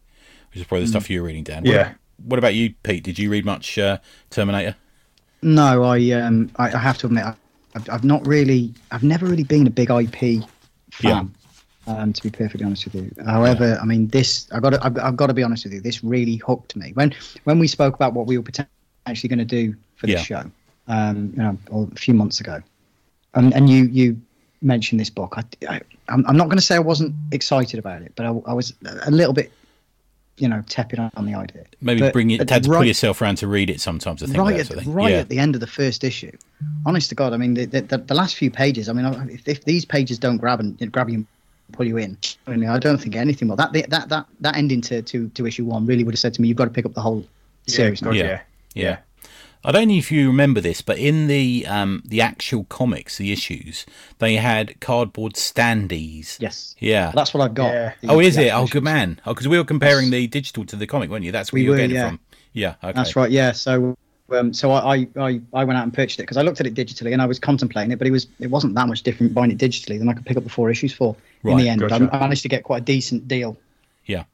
which is probably the stuff you were reading, Dan. What- Yeah. What, about you, Pete? Did you read much uh, Terminator? No, I um, I, I have to admit, I, I've, I've not really, I've never really been a big IP fan. Um, to be perfectly honest with you. However, I mean, this I've got to, I've, I've got to be honest with you. This really hooked me when when we spoke about what we were potentially going to do for this Yeah. show. Um, you know, a few months ago, and and you you mentioned this book. I, I I'm, I'm not going to say I wasn't excited about it, but I, I was a little bit, you know, tepid on the idea. Maybe But- bring it, but had to pull right- yourself around to read it sometimes. I think right that's at the the, right yeah. at the end of the first issue. Honest to God, I mean the the, the last few pages. I mean, if, if these pages don't grab and grab you and pull you in, I mean, I don't think anything will. That that that that ending to to, to issue one really would have said to me, you've got to pick up the whole series. God, Yeah. yeah. Yeah. I don't know if you remember this, but in the um, the actual comics, the issues, they had cardboard standees. Yes, Yeah. that's what I've got. Yeah. The- oh, is the it? Oh, good man. Oh, because we were comparing the digital to the comic, weren't you? That's where We you were were, getting yeah. it from. Yeah. Okay. That's right. Yeah. So, um, so I, I, I, I went out and purchased it because I looked at it digitally and I was contemplating it, but it was it wasn't that much different buying it digitally than I could pick up the four issues for in the end. gotcha. I managed to get quite a decent deal. Yeah.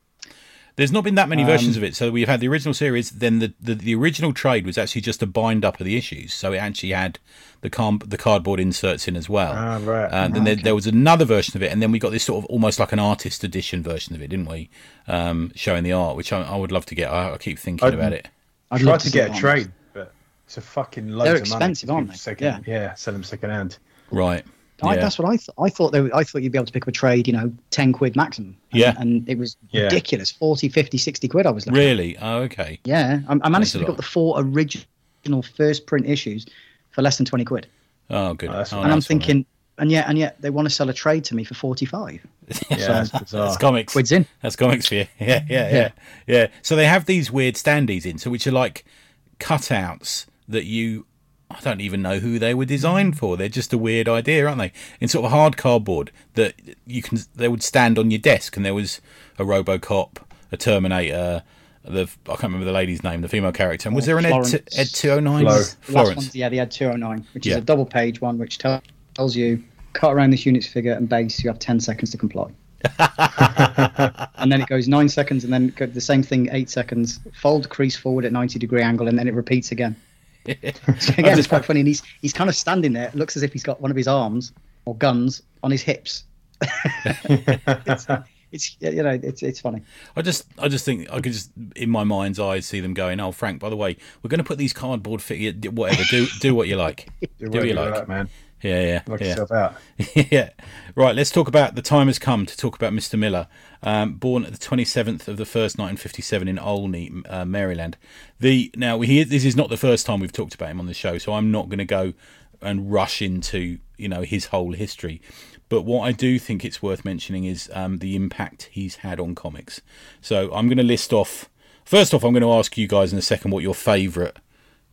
There's not been that many Um, versions of it. So we've had the original series, then the, the, the original trade was actually just a bind up of the issues. So it actually had the car, the cardboard inserts in as well. Ah, right. And then there, there was another version of it, and then we got this sort of almost like an artist edition version of it, didn't we? Um, showing the art, which I, I would love to get. I, I keep thinking I'd- about it. I'd Try love to get a trade, but it's a fucking loads They're of money. expensive, aren't they? Second, yeah. sell them second hand. Right. I, Yeah. That's what I thought. I thought they were, I thought you'd be able to pick up a trade, you know, 10 quid maximum. And, Yeah. And it was Yeah. ridiculous 40, 50, 60 quid I was looking at. Really? Oh, okay. Yeah. I, I managed That's to pick up the four original first print issues for less than 20 quid. Oh, good. Oh, that's oh, fine. and I'm nice one, thinking, and yet, and yet they want to sell a trade to me for 45. Yeah, that's bizarre. That's comics. Quid's in. That's comics for you. Yeah, yeah, yeah, yeah. So they have these weird standees in, so which are like cutouts that you. I don't even know who they were designed for. They're just a weird idea, aren't they? In sort of hard cardboard that you can. They would stand on your desk, and there was a RoboCop, a Terminator. The I can't remember the lady's name, the female character. And was there an Ed, Florence. Ed two hundred nine? Flo. The last Florence. yeah, they had 209, which Yeah. is a double page one, which tell, tells you cut around this unit's figure and base, you have 10 seconds to comply. and then it goes nine seconds, and then the same thing, eight seconds. Fold crease forward at 90 degree angle, and then it repeats again. So again, it's quite funny. And he's he's kind of standing there. It looks as if he's got one of his arms or guns on his hips. it's, it's you know it's it's funny. I just, I just think I could just in my mind's eye see them going. Oh, Frank, by the way, we're going to put these cardboard figures. whatever. Do do what you like. Do Do what you like, like. man. Yeah, yeah, Knock yeah. yourself out. yeah. Right, let's talk about the time has come to talk about Mr. Miller. Um, born at the 27th of the 1st, 1957 in Olney, uh, Maryland. The Now, we, this is not the first time we've talked about him on the show, so I'm not going to go and rush into, you know, his whole history. But what I do think it's worth mentioning is um, the impact he's had on comics. So I'm going to list off, first off, I'm going to ask you guys in a second what your favourite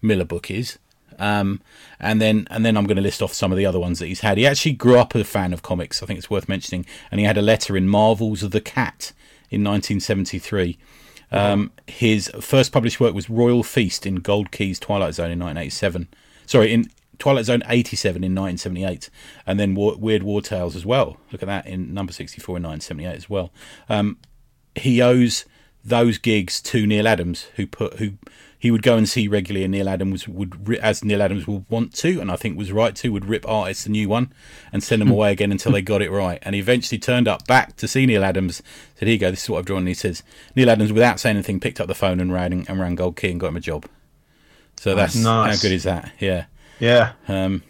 Miller book is. Um, and then and then I'm going to list off some of the other ones that he's had. He actually grew up a fan of comics. I think it's worth mentioning. And he had a letter in Marvels of the Cat in 1973. Um, his first published work was Royal Feast in Gold Keys Twilight Zone in 1987. Sorry, in Twilight Zone 87 in 1978, and then War, Weird War Tales as well. Look at that in number 64 in 1978 as well. Um, he owes those gigs to Neal Adams, who put who he would go and see regularly, and Neal Adams would, as Neal Adams would want to, and I think was right to, would rip artists a new one and send them away again until they got it right. And he eventually turned up back to see Neal Adams. Said, "Here you go, this is what I've drawn." And he says, Neal Adams, without saying anything, picked up the phone and rang and rang Gold Key and got him a job. So that's Nice. how good is that? Yeah. Yeah. Um,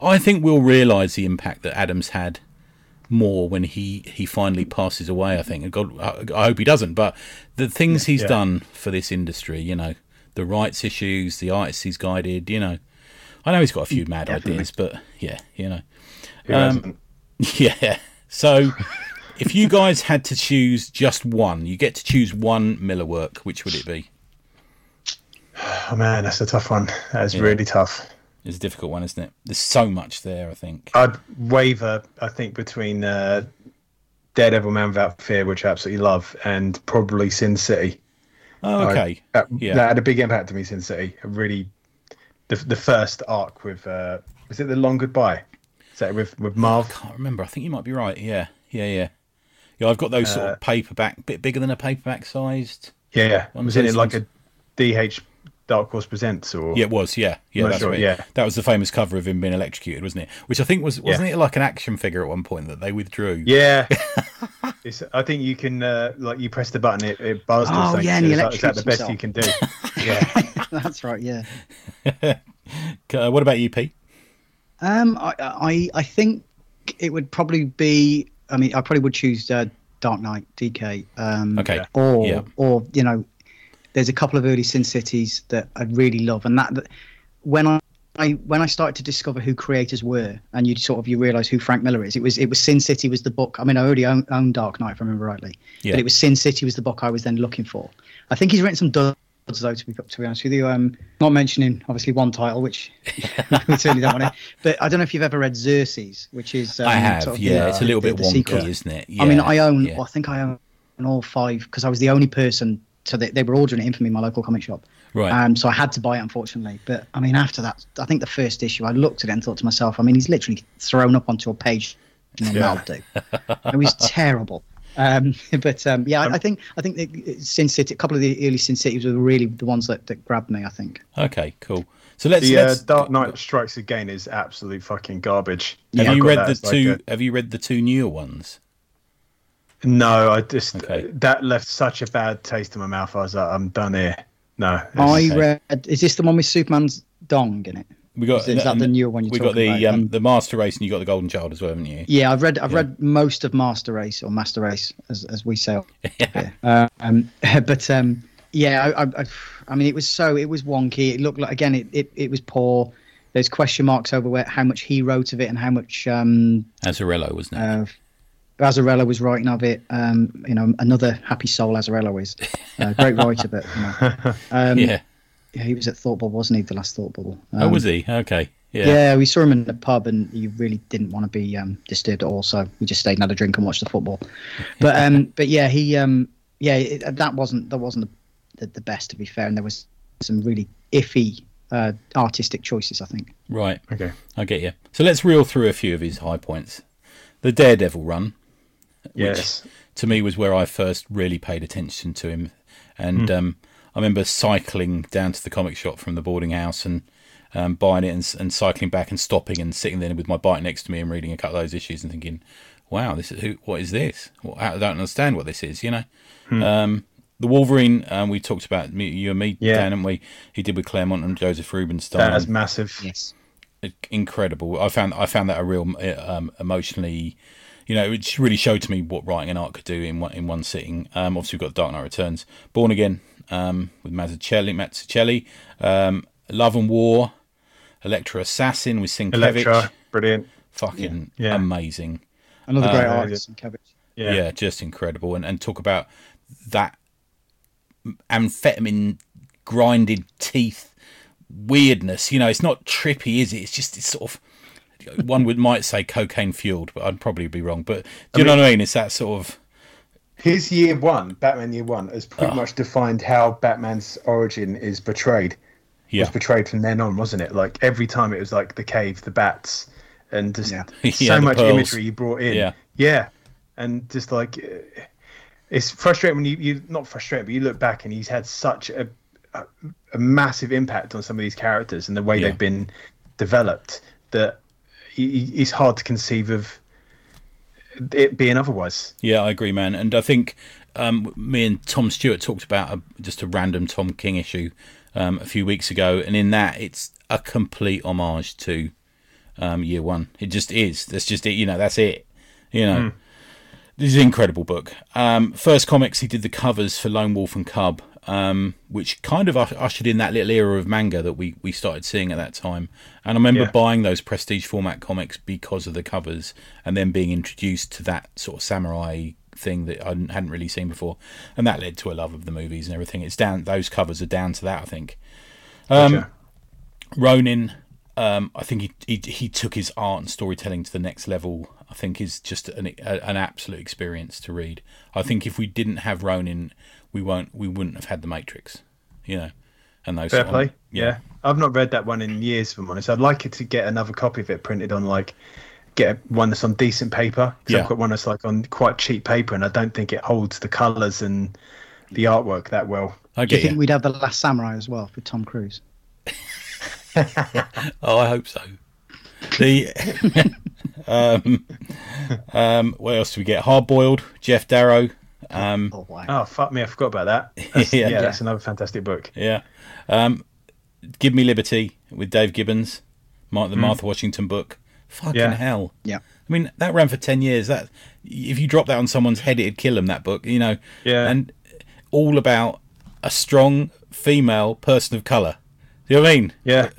I think we'll realise the impact that Adams had more when he, he finally passes away. I think. God, I, I hope he doesn't. But the things he's yeah. done for this industry, you know, the rights issues, the artists he's guided, you know, I know he's got a few mad Definitely. ideas, but yeah, you know, Um, yeah. So. If you guys had to choose just one, you get to choose one Miller work. Which would it be? Oh man, that's a tough one. That is Yeah. really tough. It's a difficult one, isn't it? There's so much there. I think. I'd waver, I think, between uh, Daredevil Man Without Fear, which I absolutely love, and probably Sin City. Oh, okay. That, Yeah. that had a big impact to me, Sin City. Really, the, the first arc with, uh, was it The Long Goodbye? Is that with, with Marv? can't remember. I think you might be right. Yeah, yeah, yeah. Yeah, I've got those sort Uh, of paperback, bit bigger than a paperback sized. Yeah, yeah. Was it like ones. a DH Dark Horse Presents or? Yeah, it was. Yeah, yeah, that's sure, right. yeah. that was the famous cover of him being electrocuted, wasn't it? Which I think was wasn't it like an action figure at one point that they withdrew? Yeah. it's, I think you can, uh, like, you press the button, it, it bars to Oh, something. yeah, so and he is that- is that the electrocutes best you can do? yeah. That's right. Yeah. Uh, what about you, Pete? Um, I, I, I think it would probably be. I mean, I probably would choose uh, Dark Knight, DK. Um, Okay. Or Yeah. or you know, there's a couple of early Sin Cities that I really love, and that, that when I. I, when I started to discover who creators were, and you sort of you realize who Frank Miller is, it was it was Sin City was the book. I mean, I already own, own Dark Knight, if I remember rightly, Yeah. but it was Sin City was the book I was then looking for. I think he's written some duds though, to be to be honest with you. Um, not mentioning obviously one title, which we certainly don't want to. But I don't know if you've ever read Xerxes, which is um, I have, sort of yeah. the- It's a little the- bit the wonky, sequel. isn't it? I mean, I own. yeah. Well, I think I own all five because I was the only person. So they, they were ordering it in for me in my local comic shop. Right. Um, so I had to buy it, unfortunately. But I mean, after that, I think the first issue, I looked at it and thought to myself, I mean, he's literally thrown up onto a page and then Yeah. that'll do. It was terrible. Um, but um, yeah, I, I think I think that Sin City, a couple of the early Sin Cities were really the ones that, that grabbed me. I think. Okay, cool. So let's. The uh, let's Dark Knight Strikes Again is absolute fucking garbage. have I've you read the as like two? a- Have you read the two newer ones? No, I just Okay. that left such a bad taste in my mouth. I was like, I'm done here. No, I it's- Okay. read. Is this the one with Superman's dong in it? We got Is, is that the newer one you're We got talking the about? um, Um, the Master Race, and you got the Golden Child as well, haven't you? Yeah, I've read. I've Yeah. read most of Master Race or Master Race, as as we say. Yeah. Uh, um, but um, yeah, I, I, I, I mean, it was so it was wonky. It looked like again, it, it, it was poor. There's question marks over where how much he wrote of it and how much um, Azzarello, wasn't it? uh, Azzarello was writing of it. Um, you know, another happy soul Azzarello is uh, great writer, but you know, um, yeah. yeah, he was at Thought Bubble, wasn't he? The last Thought Bubble. oh, Um, was he? Okay. Yeah. yeah. we saw him in the pub, and he really didn't want to be um, disturbed at all. So we just stayed and had a drink and watched the football. But um, but yeah, he um, yeah, it, that wasn't that wasn't the, the, the best to be fair, and there was some really iffy uh, artistic choices. I think. Right. okay. I get you. So let's reel through a few of his high points. The Daredevil run, Yes. to me was where I first really paid attention to him. And um, I remember cycling down to the comic shop from the boarding house and um, buying it and, and cycling back and stopping and sitting there with my bike next to me and reading a couple of those issues and thinking, "Wow, this is who? What is this? Well, I don't understand what this is." You know. Um, the Wolverine, um, we talked about you and me, Yeah. Dan, and we he did with Claremont and Josef Rubinstein That is massive. Yes. incredible. I found I found that a real um, emotionally, you know, it really showed to me what writing an art could do in one in one sitting. Um, obviously, we've got Dark Knight Returns, Born Again um, with Mazzucchelli, Mazzucchelli, um, Love and War, Elektra Assassin with Sienkiewicz, Elektra, brilliant. fucking Yeah. amazing. Another great Uh, artist, Cabbage. Yeah. Yeah. just incredible. And and talk about that amphetamine grinded teeth weirdness. You know, it's not trippy, is it? It's just it's sort of one would might say cocaine fueled, but I'd probably be wrong. But do you know what I mean? It's that sort of His year one, Batman year one, has pretty Ah. much defined how Batman's origin is portrayed. yeah, Was portrayed from then on, wasn't it? Like every time it was like the cave, the bats, and just Yeah. Yeah, so the much pearls. imagery you brought in. Yeah. yeah, and just like it's frustrating when you you not frustrating, but you look back and he's had such a a, a massive impact on some of these characters and the way Yeah. they've been developed that he, he- it's hard to conceive of it being otherwise. Yeah, I agree, man. And I think um, me and Tom Stewart talked about a, just a random Tom King issue um, a few weeks ago, and in that, it's a complete homage to um, Year One. It just is. That's just it. You know, that's it. You know, this is an incredible book. Um, first comics, he did the covers for Lone Wolf and Cub, um, which kind of ushered in that little era of manga that we, we started seeing at that time. And I remember Yeah. buying those prestige format comics because of the covers, and then being introduced to that sort of samurai thing that I hadn't really seen before, and that led to a love of the movies and everything. It's down; those covers are down to that, I think. Um, Gotcha. Ronin, um, I think he, he he took his art and storytelling to the next level. I think is just an a, an absolute experience to read. I think if we didn't have Ronin, we won't we wouldn't have had the Matrix, you know, and those Fair sort of- play. Yeah. I've not read that one in years, if I'm honest. I'd like it to get another copy of it printed on like get one that's on decent paper. 'cause Yeah. I've got one that's like on quite cheap paper, and I don't think it holds the colours and the artwork that well. I Do you think you. we'd have the Last Samurai as well for Tom Cruise? Oh, I hope so. The um, um, what else do we get? Hard boiled, Geof Darrow. Um, Oh wow! Oh fuck me, I forgot about that. That's, Yeah. yeah, that's another fantastic book. Yeah. Um, Give Me Liberty with Dave Gibbons, Mar- the Martha Washington book. Fucking Yeah. hell. Yeah. I mean, that ran for ten years. That if you drop that on someone's head, it'd kill them. That book, you know. Yeah. And all about a strong female person of color. Do you know what I mean? Yeah.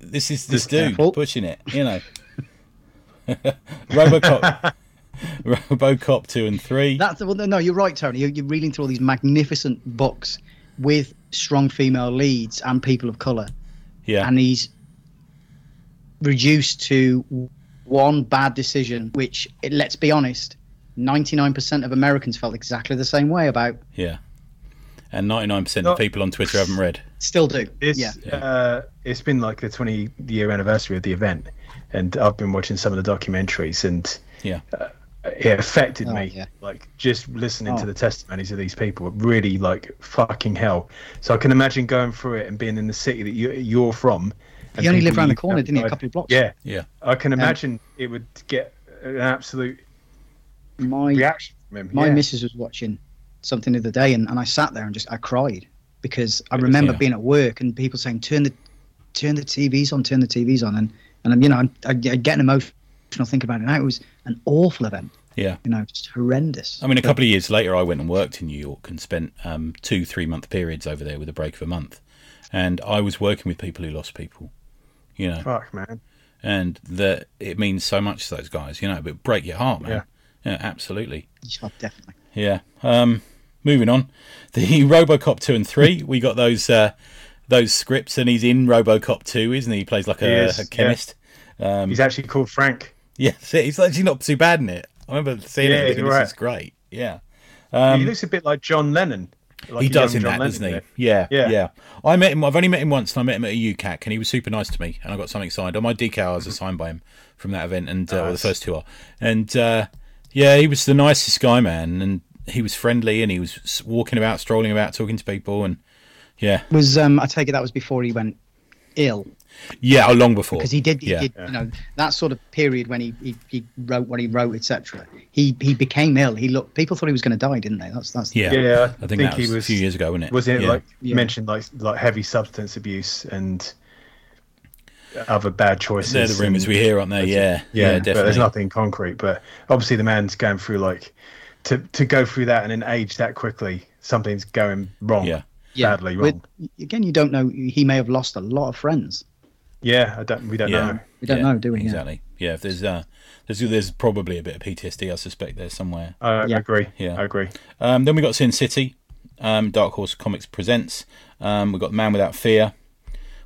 This is this Just dude careful. pushing it. You know. RoboCop. RoboCop two and three. That's well, no, you're right, Tony. You're, you're reading through all these magnificent books with strong female leads and people of color, yeah. and he's reduced to one bad decision, which it, let's be honest, 99% of Americans felt exactly the same way about. yeah. And ninety nine percent No. of people on Twitter haven't read. Still do. It's yeah. uh, it's been like the 20 year anniversary of the event, and I've been watching some of the documentaries, and Yeah. it affected Oh, me. yeah. Like just listening Oh. to the testimonies of these people, really like fucking hell. So I can imagine going through it and being in the city that you, you're from. and He only people lived around the corner, didn't he? A couple of blocks. Yeah, Yeah. I can imagine it would get an absolute My reaction from him. my yeah. missus was watching something the other day, and, and I sat there and just I cried because I remember Yeah. being at work and people saying turn the turn the TVs on, turn the TVs on, and and I'm, you know I, I get emotional thinking about it. Now it was an awful event, Yeah. you know, just horrendous. I mean, a couple of years later, I went and worked in New York and spent um, two, three month periods over there with a break of a month. And I was working with people who lost people, you know, Fuck, man. and that it means so much to those guys, you know, but break your heart, man. Yeah. Yeah, absolutely. Oh, definitely. Yeah. Um, moving on, the RoboCop two and three, we got those uh, those scripts, and he's in RoboCop two, isn't he? He plays like a, is, a yeah. chemist. Um, He's actually called Frank. yeah, he's actually not too bad in it. I remember seeing Yeah, it. thinking, you're This is great. Yeah. he looks a bit like John Lennon. Like he does in John that, Lennon doesn't he? Yeah, yeah, Yeah. I met him. I've only met him once, and I met him at a UCAC, and he was super nice to me, and I got something signed. On my decals are signed by him from that event, and uh, or the first two are. And uh, yeah, he was the nicest guy, man, and he was friendly, and he was walking about, strolling about, talking to people, and yeah, Was um I take it that was before he went ill yeah, oh, long before because he did, he Yeah. did you know that sort of period when he, he, he wrote what he wrote etc. He he became ill. He looked people thought he was going to die, didn't they? That's that's Yeah, Yeah, I think, that he was, was- a few years ago, wasn't it? Was it yeah. like Yeah. mentioned like like heavy substance abuse and other bad choices? They're the rumours and- we hear, aren't they? Yeah, yeah, yeah, but there's nothing concrete. But obviously, the man's going through like to to go through that and then age that quickly. Something's going wrong. Yeah. badly But wrong. again, you don't know. He may have lost a lot of friends. Yeah, I don't. We don't Yeah. know. We don't Yeah, know, do we? Exactly. Yeah, if there's uh, there's there's probably a bit of PTSD. I suspect there somewhere. I Yeah. agree. Yeah. I agree. Um, then we got Sin City, um, Dark Horse Comics presents. Um, we got Man Without Fear.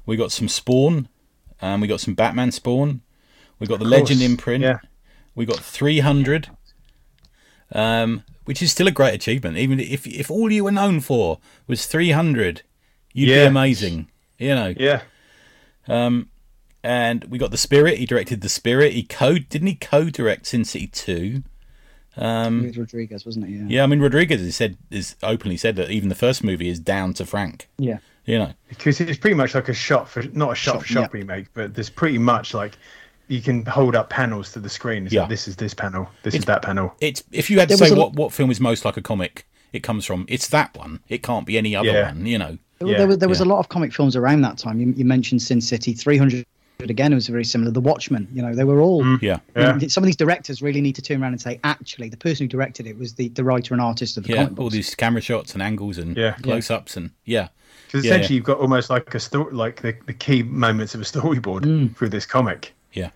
We got some Spawn. Um, we got some Batman Spawn. We got the Of Legend imprint. Yeah, We got 300, um, which is still a great achievement. Even if if all you were known for was 300, you'd be amazing. You know. yeah. Um, And we got the Spirit. He directed the Spirit. He co didn't he co-direct Sin City 2? Um, With Rodriguez, wasn't it? Yeah. Yeah, I mean Rodriguez has said is openly said that even the first movie is down to Frank. Yeah. You know. Because it's pretty much like a shot for not a shot, Shot, for shot yeah. remake, but there's pretty much like you can hold up panels to the screen. It's Yeah. like, this is this panel. This is that panel. It's if you had to There say was a- what what film is most like a comic, it comes from. It's that one. It can't be any other Yeah. one. You know. Yeah, there was there was yeah. a lot of comic films around that time. You, you mentioned Sin City, 300 again. It was very similar. The Watchmen. You know, they were all. Yeah. Yeah. Some of these directors really need to turn around and say, actually, the person who directed it was the, the writer and artist of the Yeah. comic All these camera shots and angles and Yeah. close-ups and yeah. Because essentially yeah. you've got almost like a story, like the, the key moments of a storyboard Mm. through this comic. Yeah.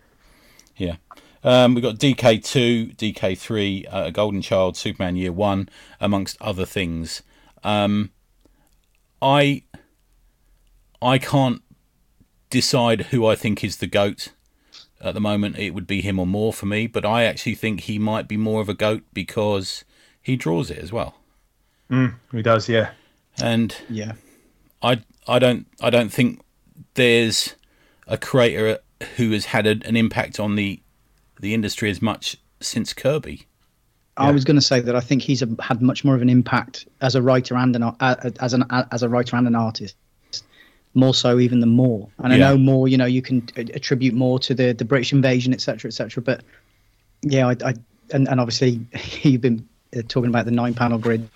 Yeah. Um, we've got DK2, DK3, uh, Golden Child, Superman Year One, amongst other things. Um, I I can't decide who I think is the goat at the moment. It would be him or more for me, but I actually think he might be more of a goat because he draws it as well. He does, yeah. And yeah. I I don't I don't think there's a creator who has had a, an impact on the the industry as much since Kirby. I was going to say that I think he's a, had much more of an impact as a writer and an uh, as an as a writer and an artist, more so even than Moore. And I know Moore, you know, you can attribute more to the the British invasion, etc., etc. But yeah, I, I and, and obviously you've been uh, talking about the nine panel grids.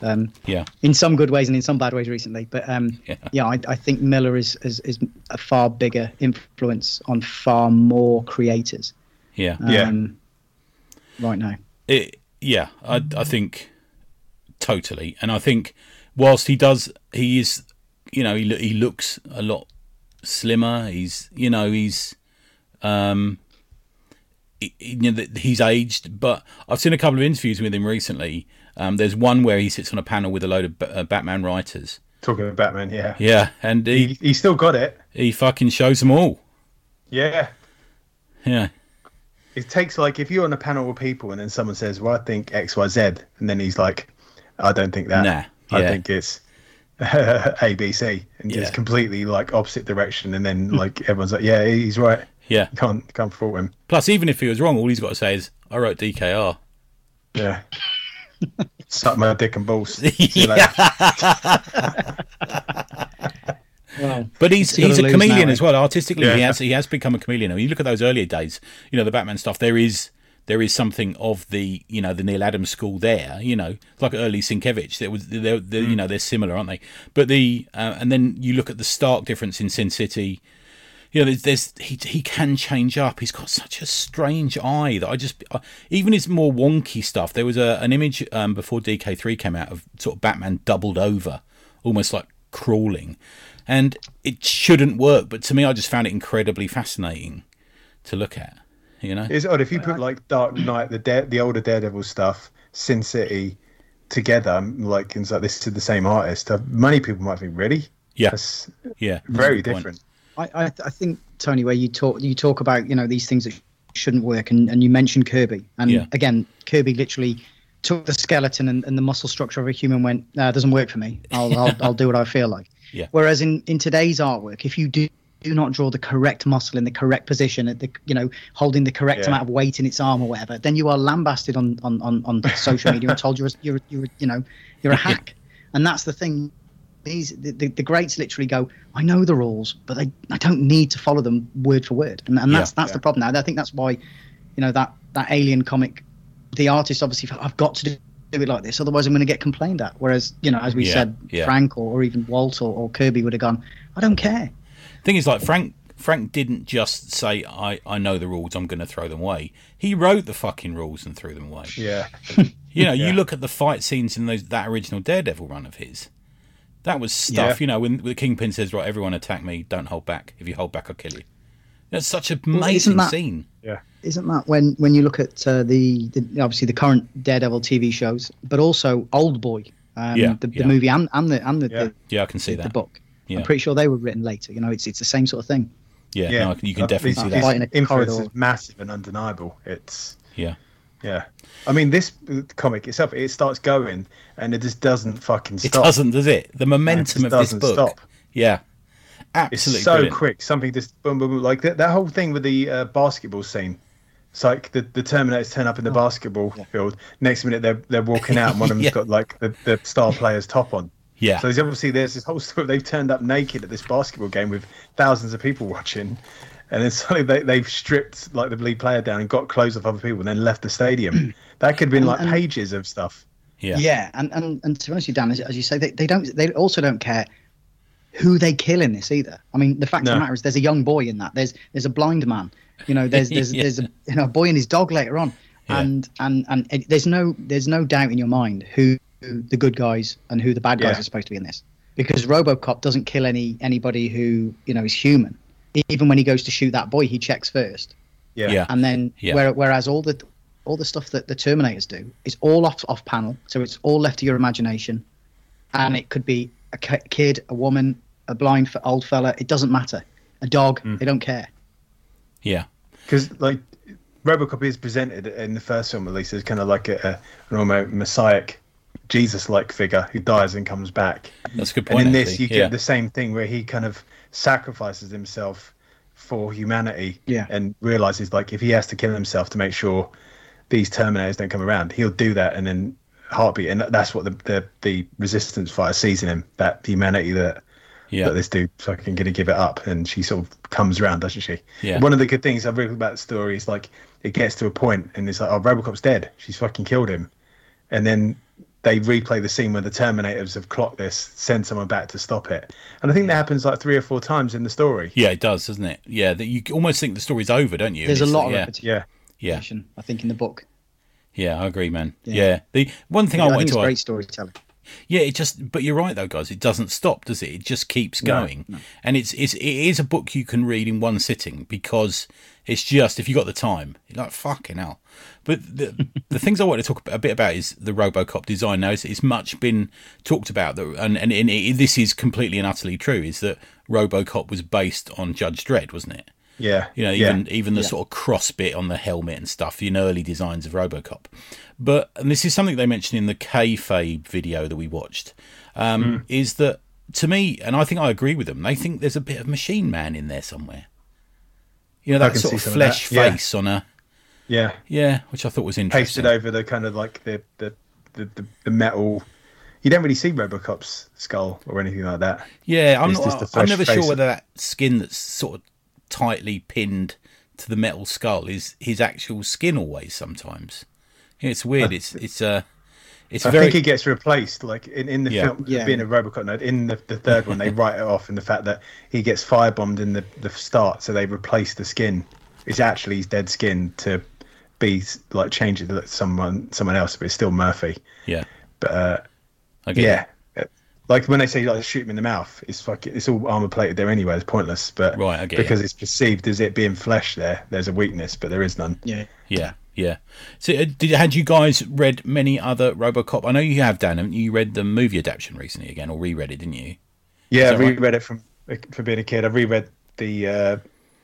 Um, Yeah, in some good ways and in some bad ways recently. But um, Yeah. yeah, I, I think Miller is, is is a far bigger influence on far more creators. Yeah, Yeah. Um, right now. It, yeah, I, I think totally, and I think whilst he does, he is, you know, he he looks a lot slimmer. He's, you know, he's, um, he- he- you know, he's aged. But I've seen a couple of interviews with him recently. Um, there's one where he sits on a panel with a load of Ba- uh, Batman writers. Talking about Batman, yeah. Yeah, and He, he he still got it. he fucking shows them all. Yeah. Yeah, It takes like if you're on a panel with people and then someone says, "Well, I think X, Y, Z," and then he's like, "I don't think that. Nah, I yeah. think it's A, B, C," and Yeah. it's completely like opposite direction. And then like everyone's like, "Yeah, he's right. yeah. You can't can't fault him." Plus, even if he was wrong, all he's got to say is, "I wrote DKR." Yeah. Suck my dick and balls. See you later. Well, But he's He's he's a gotta chameleon now, as well. Artistically, he has he has become a chameleon. When you look at those earlier days, you know the Batman stuff. There is there is something of the you know the Neal Adams school there. You know, it's like early Sienkiewicz. There was they're, they're, you know they're similar, aren't they? But the uh, and then you look at the stark difference in Sin City. You know, there's, there's he he can change up. He's got such a strange eye that I just uh, even his more wonky stuff. There was a an image um, before DK3 came out of sort of Batman doubled over, almost like crawling, and it shouldn't work. But to me, I just found it incredibly fascinating to look at. You know, It's odd if you put like Dark Knight, the Dare, the older Daredevil stuff, Sin City together, like and it's like this is the same artist. Uh, Many people might think, really? yeah, yeah, very different. I, I, I think Tony, where you talk you talk about you know these things that shouldn't work, and, and you mentioned Kirby, and Yeah. again, Kirby literally took the skeleton and, and the muscle structure of a human, went, nah, it doesn't work for me. I'll, I'll I'll do what I feel like. Yeah. Whereas in in today's artwork, if you do do not draw the correct muscle in the correct position at the you know holding the correct Yeah. amount of weight in its arm or whatever then you are lambasted on on on, on social media and told you're a, you're you're you know you're a hack and that's the thing these the, the, the greats literally go i know the rules but they i don't need to follow them word for word and, and that's Yeah. that's Yeah. the problem now i think that's why you know that that alien comic the artist obviously felt, i've got to do do it like this otherwise i'm going to get complained at whereas you know as we Yeah, said yeah. frank or, or even walt or, or kirby would have gone i don't care thing is, like Frank, Frank didn't just say, "I I know the rules. I'm going to throw them away." He wrote the fucking rules and threw them away. Yeah. You know, you look at the fight scenes in those that original Daredevil run of his. That was stuff. Yeah. You know, when the Kingpin says, "Right, everyone attack me. Don't hold back. If you hold back, I'll kill you." That's such an Well, amazing that- scene. Isn't that when when you look at uh, the, the obviously the current Daredevil TV shows, but also Old Boy, um, Yeah, the, the yeah. movie and and the and the, Yeah. the, Yeah, I can see the that. The book. Yeah. I'm pretty sure they were written later. You know, it's it's the same sort of thing. Yeah, Yeah. no, you can Uh, definitely see that. Fight in a influence corridor. is massive and undeniable. It's Yeah, yeah. I mean, this comic itself, it starts going and it just doesn't fucking it stop. doesn't, does it? The momentum It of this book. stop. Yeah, It's absolutely. so brilliant. quick. Something just boom, boom, boom. Like that, that whole thing with the uh, basketball scene. It's like the, the Terminators turn up in the oh. basketball field. Next minute, they're they're walking out, and one of them's Yeah. got like the, the star player's top on. Yeah, So there's obviously there's this whole story. They've turned up naked at this basketball game with thousands of people watching, and then suddenly they, they've stripped like the lead player down and got clothes off other people, and then left the stadium. that could have been And- like and- pages of stuff. yeah, Yeah, and, and and to be honest with you, Dan, as, as you say, they, they don't they also don't care who they kill in this either. I mean, the fact of the matter is, there's a young boy in that. There's there's a blind man. You know, there's there's Yeah. there's a you know a boy and his dog later on, Yeah. and and and it, there's no there's no doubt in your mind who, who the good guys and who the bad guys Yeah. are supposed to be in this, because RoboCop doesn't kill any anybody who you know is human. Even when he goes to shoot that boy, he checks first Yeah. yeah, and then Yeah. where, whereas all the all the stuff that the terminators do is all off off panel so it's all left to your imagination and it could be a kid a woman a blind f- old fella it doesn't matter a dog Mm. they don't care yeah, because like RoboCop is presented in the first film at least as kind of like a, a an almost messiah, Jesus-like figure who dies and comes back. That's a good point. And point. in this, you get yeah. the same thing where he kind of sacrifices himself for humanity, Yeah. and realizes like if he has to kill himself to make sure these Terminators don't come around, he'll do that, and then heartbeat, and that's what the the, the Resistance fighter sees in him, that humanity that yeah, that this dude fucking gonna give it up, and she sort of comes around, doesn't she? Yeah. One of the good things I've read about the story is like it gets to a point, and it's like, oh, Robocop's dead. She's fucking killed him, and then they replay the scene where the Terminators have clocked this, send someone back to stop it, and I think that happens like three or four times in the story. yeah, it does, doesn't it? Yeah, that you almost think the story's over, don't you? there's a lot like, of yeah, repetition Yeah, yeah, i think in the book Yeah, I agree, man. Yeah. The one thing I I wanted think it's to great storytelling. Yeah, it just. But you're right though, guys. It doesn't stop, does it? It just keeps going, and it's it's it is a book you can read in one sitting because it's just if you got the time, you're like fucking hell. But the the things I want to talk a bit about is the RoboCop design. Now, it's, it's much been talked about, that, and and, and it, this is completely and utterly true. Is that RoboCop was based on Judge Dredd, wasn't it? Yeah. You know, yeah. even even the sort of cross bit on the helmet and stuff in early designs of RoboCop. But and this is something they mentioned in the kayfabe video that we watched. Um, Hmm. Is that to me, and I think I agree with them. They think there's a bit of Machine Man in there somewhere. You know that can sort of some of that, flesh yeah. face on a yeah. yeah, which I thought was interesting. pasted over the kind of like the the, the, the, the metal. You don't really see RoboCop's skull or anything like that. Yeah, I'm It's not. just I'm never face. sure whether that skin that's sort of tightly pinned to the metal skull is his actual skin. Always, sometimes. It's weird. It's it's uh, it's I very. think he gets replaced, like in, in the Yeah. film, Yeah. being a RoboCop node. In the, the third one, they write it off in the fact that he gets firebombed in the, the start, so they replace the skin. It's actually his dead skin to be like change it to someone someone else, but it's still Murphy. yeah, But uh, I get yeah, it. Like when they say like shoot him in the mouth, it's like it's all armor plated there anyway. It's pointless. But Right, I get because you. it's perceived as it being flesh, there, there's a weakness, but there is none. Yeah. Yeah, yeah. So, uh, did had you guys read many other RoboCop? I know you have, Dan. haven't you? You read the movie adaptation recently again, or reread it, didn't you? Yeah, I that right? reread it from for being a kid. I reread the uh,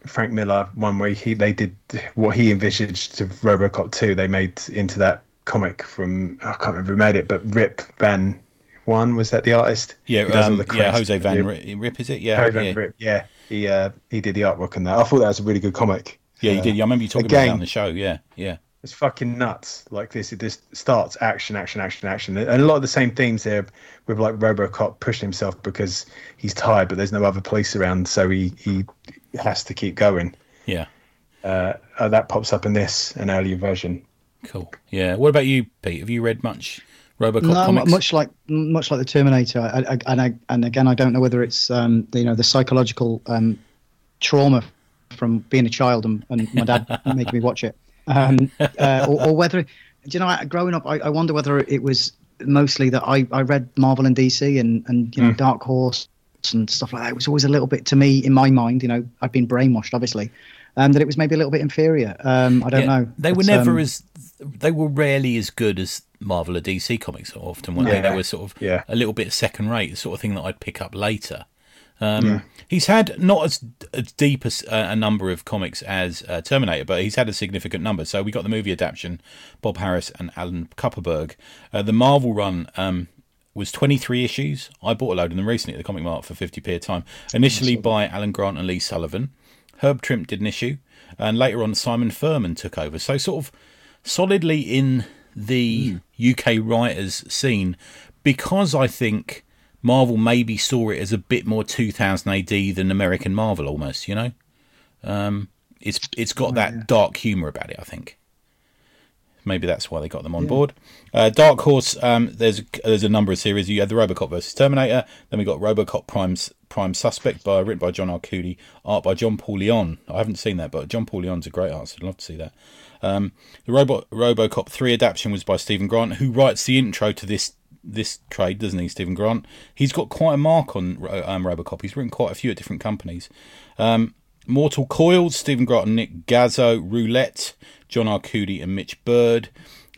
Frank Miller one where he they did what he envisaged of RoboCop two. They made into that comic from I can't remember who made it, but Rip Van One was that the artist? Yeah, Who does all um, yeah. Jose Van Rip, is it? Yeah, Jose Van yeah. Rip. Yeah, he uh, he did the artwork on that. I thought that was a really good comic. Yeah, you Uh, did. Yeah, I remember you talking about it on the show. Yeah, yeah, It's fucking nuts. Like this, it just starts action, action, action, action, and a lot of the same themes there with like RoboCop pushing himself because he's tired, but there's no other police around, so he he has to keep going. yeah. Uh, uh, that pops up in this an earlier version. Cool. Yeah. What about you, Pete? Have you read much RoboCop No, comics? much like much like the Terminator, I, I, and I, and again, I don't know whether it's um, the, you know the psychological um, trauma from being a child and, and my dad making me watch it, um, uh, or, or whether do you know growing up, I, I wonder whether it was mostly that I, I read Marvel and DC and and you know Dark Horse and stuff like that. It was always a little bit to me in my mind, you know, I'd been brainwashed, obviously. Um, that it was maybe a little bit inferior. Um, I don't Yeah, know. They were But, never um, as they were rarely as good as Marvel or DC comics often, weren't? Yeah. They were sort of Yeah. a little bit second rate, the sort of thing that I'd pick up later. Um, He's had not as, as deep as uh, a number of comics as uh, Terminator, but he's had a significant number. So we got the movie adaptation, Bob Harras and Alan Kupperberg. Uh, the Marvel run um, was 23 issues. I bought a load of them recently at the Comic Mart for 50p a time. Initially by Alan Grant and Lee Sullivan. Herb Trimpe did an issue, and later on Simon Furman took over. So sort of solidly in the UK writers scene because I think Marvel maybe saw it as a bit more 2000 AD than American Marvel almost, you know. Um, it's it's got that dark humor about it, I think. Maybe that's why they got them on board. Uh, Dark Horse, um, there's there's a number of series. You had the RoboCop versus Terminator. Then we got RoboCop Prime's Prime Suspect by written by John Arcudi, art by John Paul Leon. I haven't seen that, but John Paul Leon's a great artist. I'd love to see that. Um, the Robo- RoboCop 3 adaptation was by Steven Grant, who writes the intro to this this trade, doesn't he, Steven Grant? He's got quite a mark on um, RoboCop. He's written quite a few at different companies. Um, Mortal Coils, Steven Grant and Nick Gnazzo, Roulette, John Arcudi and Mitch Byrd.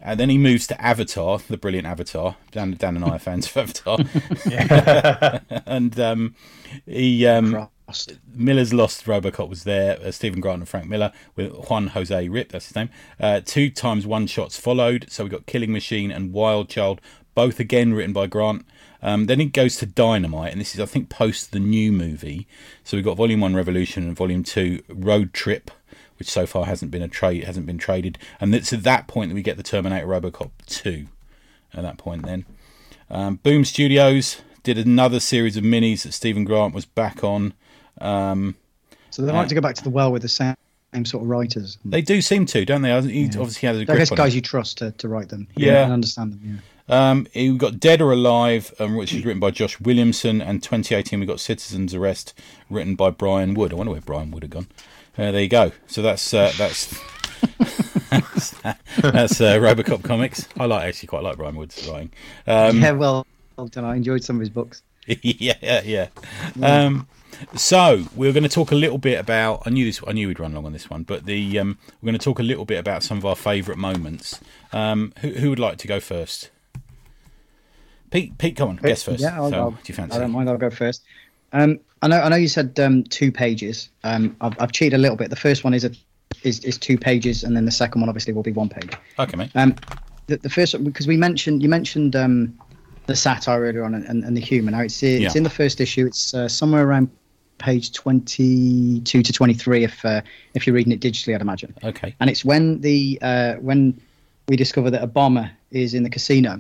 And then he moves to Avatar, the brilliant Avatar. Dan, Dan and I are fans of Avatar. and um, he um, Miller's Lost Robocop was there. Uh, Steven Grant and Frank Miller with Juan Jose Ryp, that's his name. Uh, two times one shots followed. So we got Killing Machine and Wild Child, both again written by Grant. Um, then it goes to Dynamite, and this is I think post the new movie. So we've got Volume One Revolution and Volume Two Road Trip, which so far hasn't been a trade, hasn't been traded, and it's at that point that we get the Terminator Robocop Two. At that point, then um, Boom Studios did another series of minis that Steven Grant was back on. Um, So they like to go back to the well with the same, same sort of writers. they do seem to, don't they? He obviously has a I grip guess on guys it. you trust to, to write them. Yeah. and understand them. Yeah. Um, we've got Dead or Alive, um, which is written by Josh Williamson, and 2018 we've got Citizen's Arrest, written by Brian Wood. I wonder where Brian Wood had gone. Uh, there you go. So that's uh, that's That's uh, Robocop comics. I like actually quite like Brian Wood's writing. Um, yeah, well, well done. I enjoyed some of his books. yeah, yeah, yeah. Um, so we're going to talk a little bit about. I knew this. I knew we'd run long on this one, but the um, we're going to talk a little bit about some of our favourite moments. Um, who, who would like to go first? Pete, Pete, come on, guess first. Yeah, I'll, so, I'll, do you fancy? I don't mind. I'll go first. Um, I know. I know you said um, two pages. Um, I've, I've cheated a little bit. The first one is a is, is two pages, and then the second one obviously will be one page. Okay, mate. Um, the, the first because we mentioned you mentioned um, the satire earlier on and, and the humour. Now it's it's Yeah. in the first issue. It's uh, somewhere around page twenty two to twenty three if uh, if you're reading it digitally, I'd imagine. Okay. And it's when the uh, when we discover that a bomber is in the casino,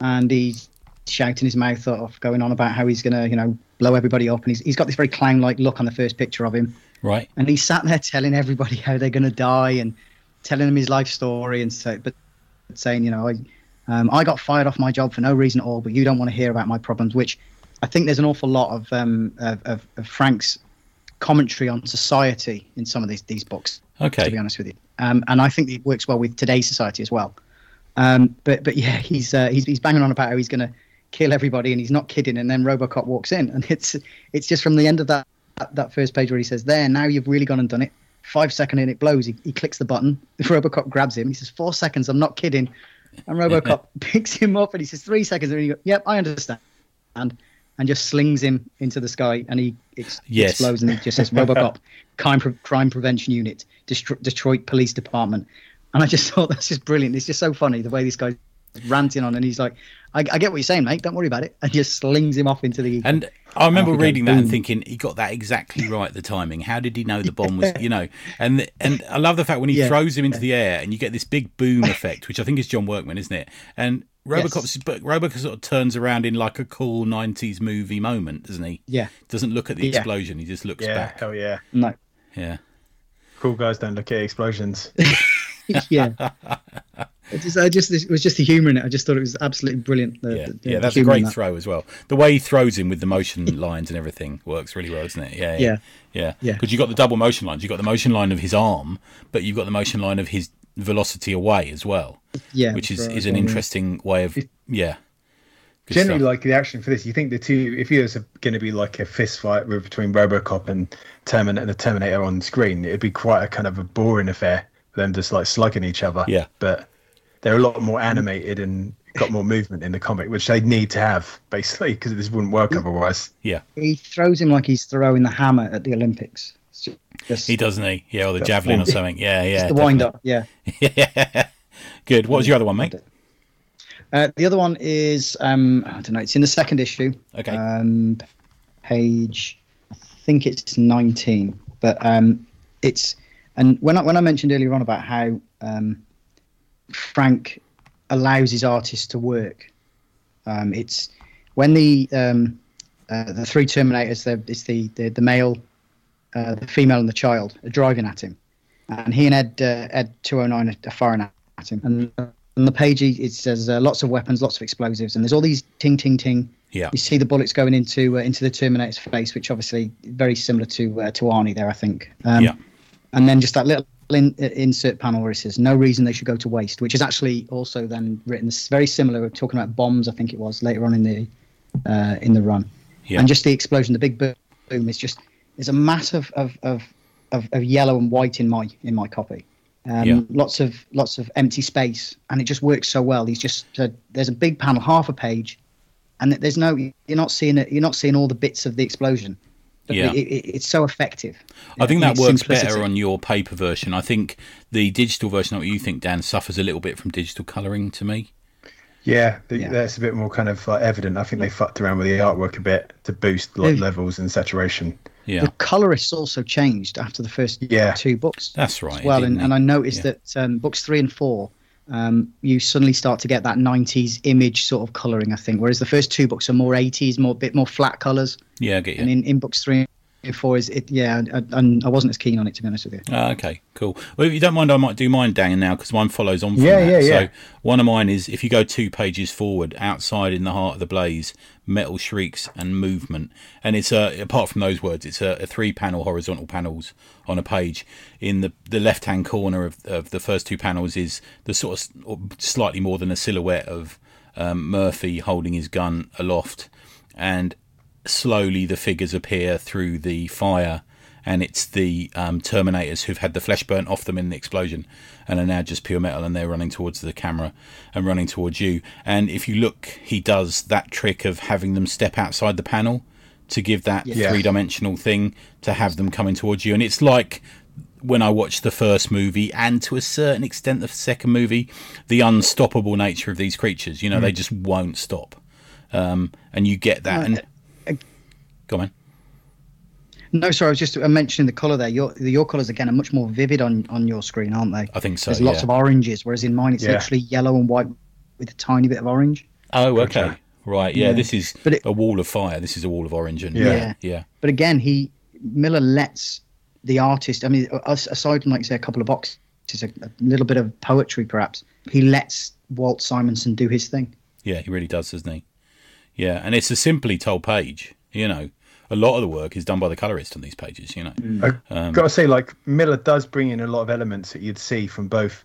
and he's shouting his mouth off, going on about how he's gonna you know blow everybody up, and he's he's got this very clown like look on the first picture of him Right. and he's sat there telling everybody how they're going to die and telling them his life story and so but saying you know I um, I got fired off my job for no reason at all but you don't want to hear about my problems which I think there's an awful lot of um of, of, of Frank's commentary on society in some of these these books Okay. to be honest with you um, and I think it works well with today's society as well um, but but yeah he's uh, he's he's banging on about how he's going to kill everybody and he's not kidding and then RoboCop walks in and it's it's just from the end of that that, that first page where he says, "There, now you've really gone and done it." Five second and it blows. He, he clicks the button. RoboCop grabs him. He says, four seconds. I'm not kidding." And RoboCop picks him up and he says, three seconds." And he goes, "Yep, I understand." And and just slings him into the sky and he ex- Yes. explodes and it just says RoboCop crime Pre- crime prevention unit Destro- Detroit Police Department. And I just thought that's just brilliant. It's just so funny the way this guy's ranting on and he's like, I, I get what you're saying, mate. Don't worry about it. And just slings him off into the And I remember reading goes. that and thinking he got that exactly right. The timing. How did he know the bomb was? You know, and and I love the fact when he Yeah. throws him into the air and you get this big boom effect, which I think is John Workman, isn't it? And Robocop's but Robocop sort of turns around in like a cool '90s movie moment, doesn't he? Yeah. Doesn't look at the Yeah. explosion. He just looks Yeah, back. hell yeah. no. Yeah. Cool guys don't look at explosions. yeah. It just, I just, it was just the humour in it. I just thought it was absolutely brilliant. The, Yeah, the- the yeah, that's a great that. throw as well. The way he throws him with the motion lines and everything works really well, doesn't it? Yeah, yeah, Yeah. yeah. Yeah. Because you got the double motion lines. You have got the motion line of his arm, but you've got the motion line of his velocity away as well, Yeah, which is right, is an yeah. interesting way of yeah. Generally, stuff. like the action for this, you think the two, if there's going to be like a fist fight with- between RoboCop and Terminator, the Terminator on screen, it'd be quite a kind of a boring affair for them just like slugging each other. Yeah. But they're a lot more animated and got more movement in the comic, which they need to have basically because this wouldn't work mm. otherwise. yeah, He throws him like he's throwing the hammer at the Olympics. It's ju- just, he doesn't he? Yeah, or the javelin or something. Yeah, yeah. the wind up. Yeah. yeah. Good. What was your other one, mate? Uh, the other one is um, I don't know. It's in the second issue. Okay. Um, page, I think it's nineteen. But um, it's and when I when I mentioned earlier on about how um, Frank allows his artists to work, um, it's when the um, uh, the three Terminators, the, it's the the, the male, uh, the female, and the child are driving at him, and he and Ed uh, Ed two hundred nine are firing at him, and on the page it says uh, lots of weapons, lots of explosives, and there's all these ting ting ting. Yeah. You see the bullets going into uh, into the Terminator's face, which obviously very similar to uh, to Arnie there, I think. Um, Yeah. And then just that little in, insert panel where it says no reason they should go to waste, which is actually also then written very similar. We're talking about bombs, I think it was later on in the uh, in the run, Yeah. and just the explosion, the big boom is just there's a mass of of, of, of, of yellow and white in my in my copy. Um, Yeah. Lots of lots of empty space, and it just works so well. He's just uh, there's a big panel, half a page, and there's no you're not seeing it. You're not seeing all the bits of the explosion. But Yeah. it, it, it's so effective. I think that works simplicity. better on your paper version. I think the digital version, what you think, Dan, suffers a little bit from digital colouring to me. Yeah, the, Yeah. that's a bit more kind of like evident. I think they fucked around with the artwork a bit to boost like Yeah. levels and saturation. Yeah, The colorists also changed after the first Yeah. two books. that's right. well, and, and I noticed Yeah. that um, books three and four, um, you suddenly start to get that '90s image sort of coloring. I think, whereas the first two books are more '80s, more bit more flat colors, yeah, I get you. and in, in books three and for is it. Yeah, and I wasn't as keen on it to be honest with you. Uh, okay, cool. Well, if you don't mind, I might do mine, Dan, now because mine follows on. From Yeah, that. yeah, yeah. So one of mine is if you go two pages forward, outside in the heart of the blaze, metal shrieks and movement, and it's a apart from those words, it's a, a three panel horizontal panels on a page. In the the left hand corner of of the first two panels is the sort of slightly more than a silhouette of um, Murphy holding his gun aloft, and slowly the figures appear through the fire and it's the um, terminators who've had the flesh burnt off them in the explosion and are now just pure metal and they're running towards the camera and running towards you and if you look he does that trick of having them step outside the panel to give that Yeah. three-dimensional thing to have them coming towards you and it's like when I watched the first movie and to a certain extent the second movie, the unstoppable nature of these creatures. You know, they just won't stop, um, and you get that. And go on. No, sorry, I was just uh, mentioning the colour there. Your your colours again are much more vivid on on your screen, aren't they? I think so. There's lots of oranges, whereas in mine it's Yeah. literally yellow and white with a tiny bit of orange. Oh, okay. Gotcha. Right. Yeah, Yeah. This is But it- a wall of fire. This is a wall of orange. And Yeah. yeah. Yeah. But again, he Miller lets the artist. I mean, aside from like say a couple of boxes, a, a little bit of poetry perhaps, he lets Walt Simonson do his thing. Yeah, he really does, doesn't he? Yeah, and it's a simply told page. You know, a lot of the work is done by the colorist on these pages. You know. I Um, got to say, like Miller does bring in a lot of elements that you'd see from both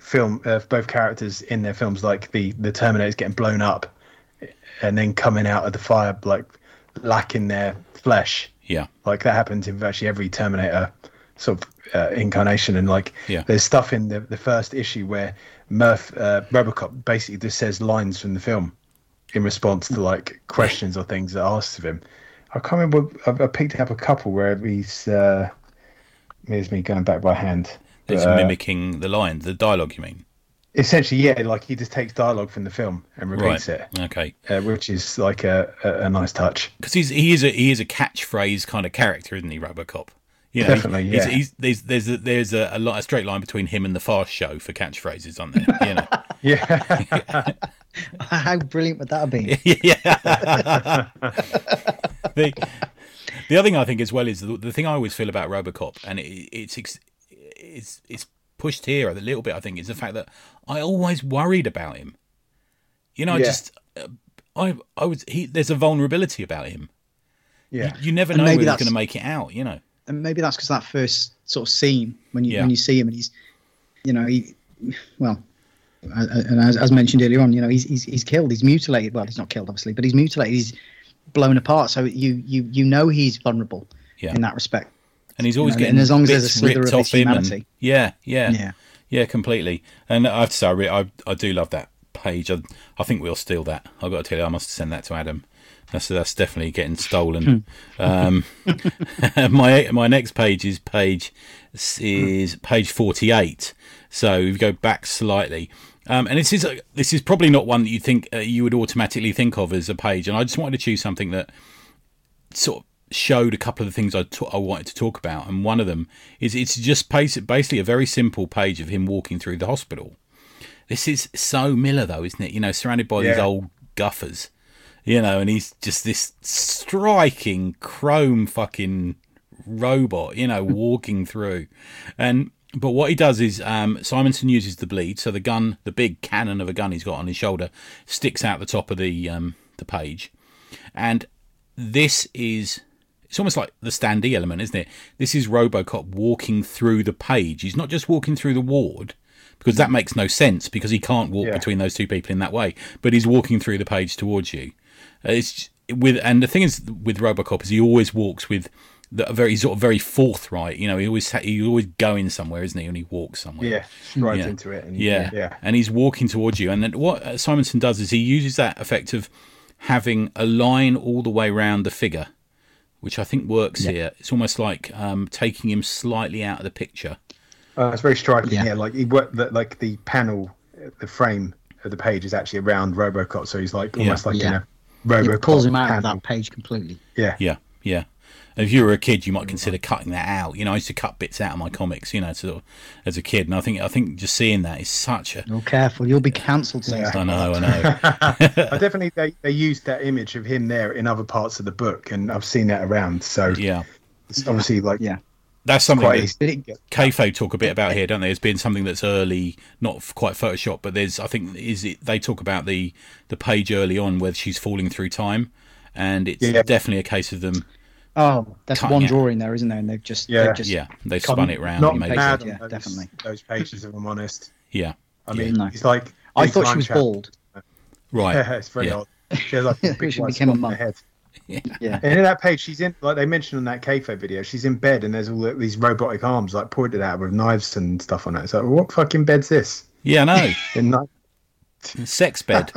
film, uh, both characters in their films, like the the Terminators getting blown up, and then coming out of the fire like lacking their flesh. Yeah. Like that happens in virtually every Terminator sort of uh, incarnation, and like Yeah. there's stuff in the the first issue where Murph uh, RoboCop basically just says lines from the film in response to like questions or things that are asked of him. I can't remember. I, I picked up a couple where he's. Uh, here's me going back by hand. It's But, uh, mimicking the line, the dialogue. You mean? essentially, yeah, like he just takes dialogue from the film and repeats Right. it, Okay. uh, which is like a, a, a nice touch. because he's he is a he is a catchphrase kind of character, isn't he, RoboCop? You know, Definitely, he's, yeah. he's, there's there's a, there's a, a, lot, a straight line between him and the Fast Show for catchphrases, aren't there? You know, Yeah, How brilliant would that have been? yeah. The the other thing I think as well is the, the thing I always feel about RoboCop, and it, it's it's it's pushed here a little bit. I think is the fact that I always worried about him. You know, I just uh, I I was he. There's a vulnerability about him. yeah, You never And know maybe whether he's that's- going to make it out. You know. and maybe that's because that first sort of scene when you Yeah. when you see him and he's, you know, he, well, and as, as mentioned earlier on, you know, he's, he's he's killed, he's mutilated. Well, he's not killed, obviously, but he's mutilated. He's blown apart. So you you you know he's vulnerable Yeah. in that respect. and he's always know, getting and as long as there's a slither of his him. And, humanity. yeah, yeah, Yeah. yeah, completely. And I have to say, I, re- I, I do love that page. I, I think we'll steal that. I've got to tell you, I must send that to Adam. That's that's definitely getting stolen. um, my my next page is page is page forty eight. So if you go back slightly. Um, and this is a, this is probably not one that you think uh, you would automatically think of as a page. And I just wanted to choose something that sort of showed a couple of the things I wanted to talk about, and one of them is it's just basically a very simple page of him walking through the hospital. This is so Miller, though, isn't it? You know, surrounded by these old guffers, you know, and he's just this striking chrome fucking robot, you know, walking through, and. But what he does is um, Simonson uses the bleed, so the gun, the big cannon of a gun he's got on his shoulder, sticks out the top of the um, the page, and this is it's almost like the standee element, isn't it? This is RoboCop walking through the page. He's not just walking through the ward because that makes no sense because he can't walk Yeah. between those two people in that way. But he's walking through the page towards you. Uh, It's with and the thing is with RoboCop is he always walks with the a very sort of very forthright. You know, he always ha- he's always going somewhere, isn't he? And he walks somewhere. yeah, right Yeah. into it. And, Yeah. yeah, And he's walking towards you. And then what uh, Simonson does is he uses that effect of having a line all the way around the figure, which I think works here. It's almost like um, taking him slightly out of the picture. Uh, it's very striking. Yeah. Yeah, like he worked the, like the panel, the frame of the page is actually around RoboCop, so he's like almost like Yeah. in a RoboCop. It pulls him out of that page completely. Yeah, Yeah, yeah. And if you were a kid, you might mm. consider cutting that out. You know, I used to cut bits out of my comics, you know, sort of, as a kid. And I think I think just seeing that is such a. Oh, careful, you'll be cancelled. soon. Yeah. I know, I know. I definitely they, they used that image of him there in other parts of the book, and I've seen that around. So Yeah, It's obviously like Yeah. That's something quite that easy. But talk a bit about here, don't they? It's been something that's early, not quite Photoshop, but there's I think is it they talk about the the page early on where she's falling through time, and it's Yeah. definitely a case of them. Oh, that's Cutting one it. drawing there, isn't there? And they've just, Yeah. they've just Yeah, they've Come- spun it round Not and made mad. Yeah, those, definitely. those pages, if I'm honest. Yeah, I Yeah. mean, No. it's like I thought she was trap. bald. right. Yeah, it's very Yeah. odd. She has like a big She white became a on mum. her head. Yeah. And in that page, she's in like they mentioned on that Kayfabe video. She's in bed, and there's all the- these robotic arms like pointed at her with knives and stuff on it. It's like, what fucking bed's this? Yeah, no In that, sex bed.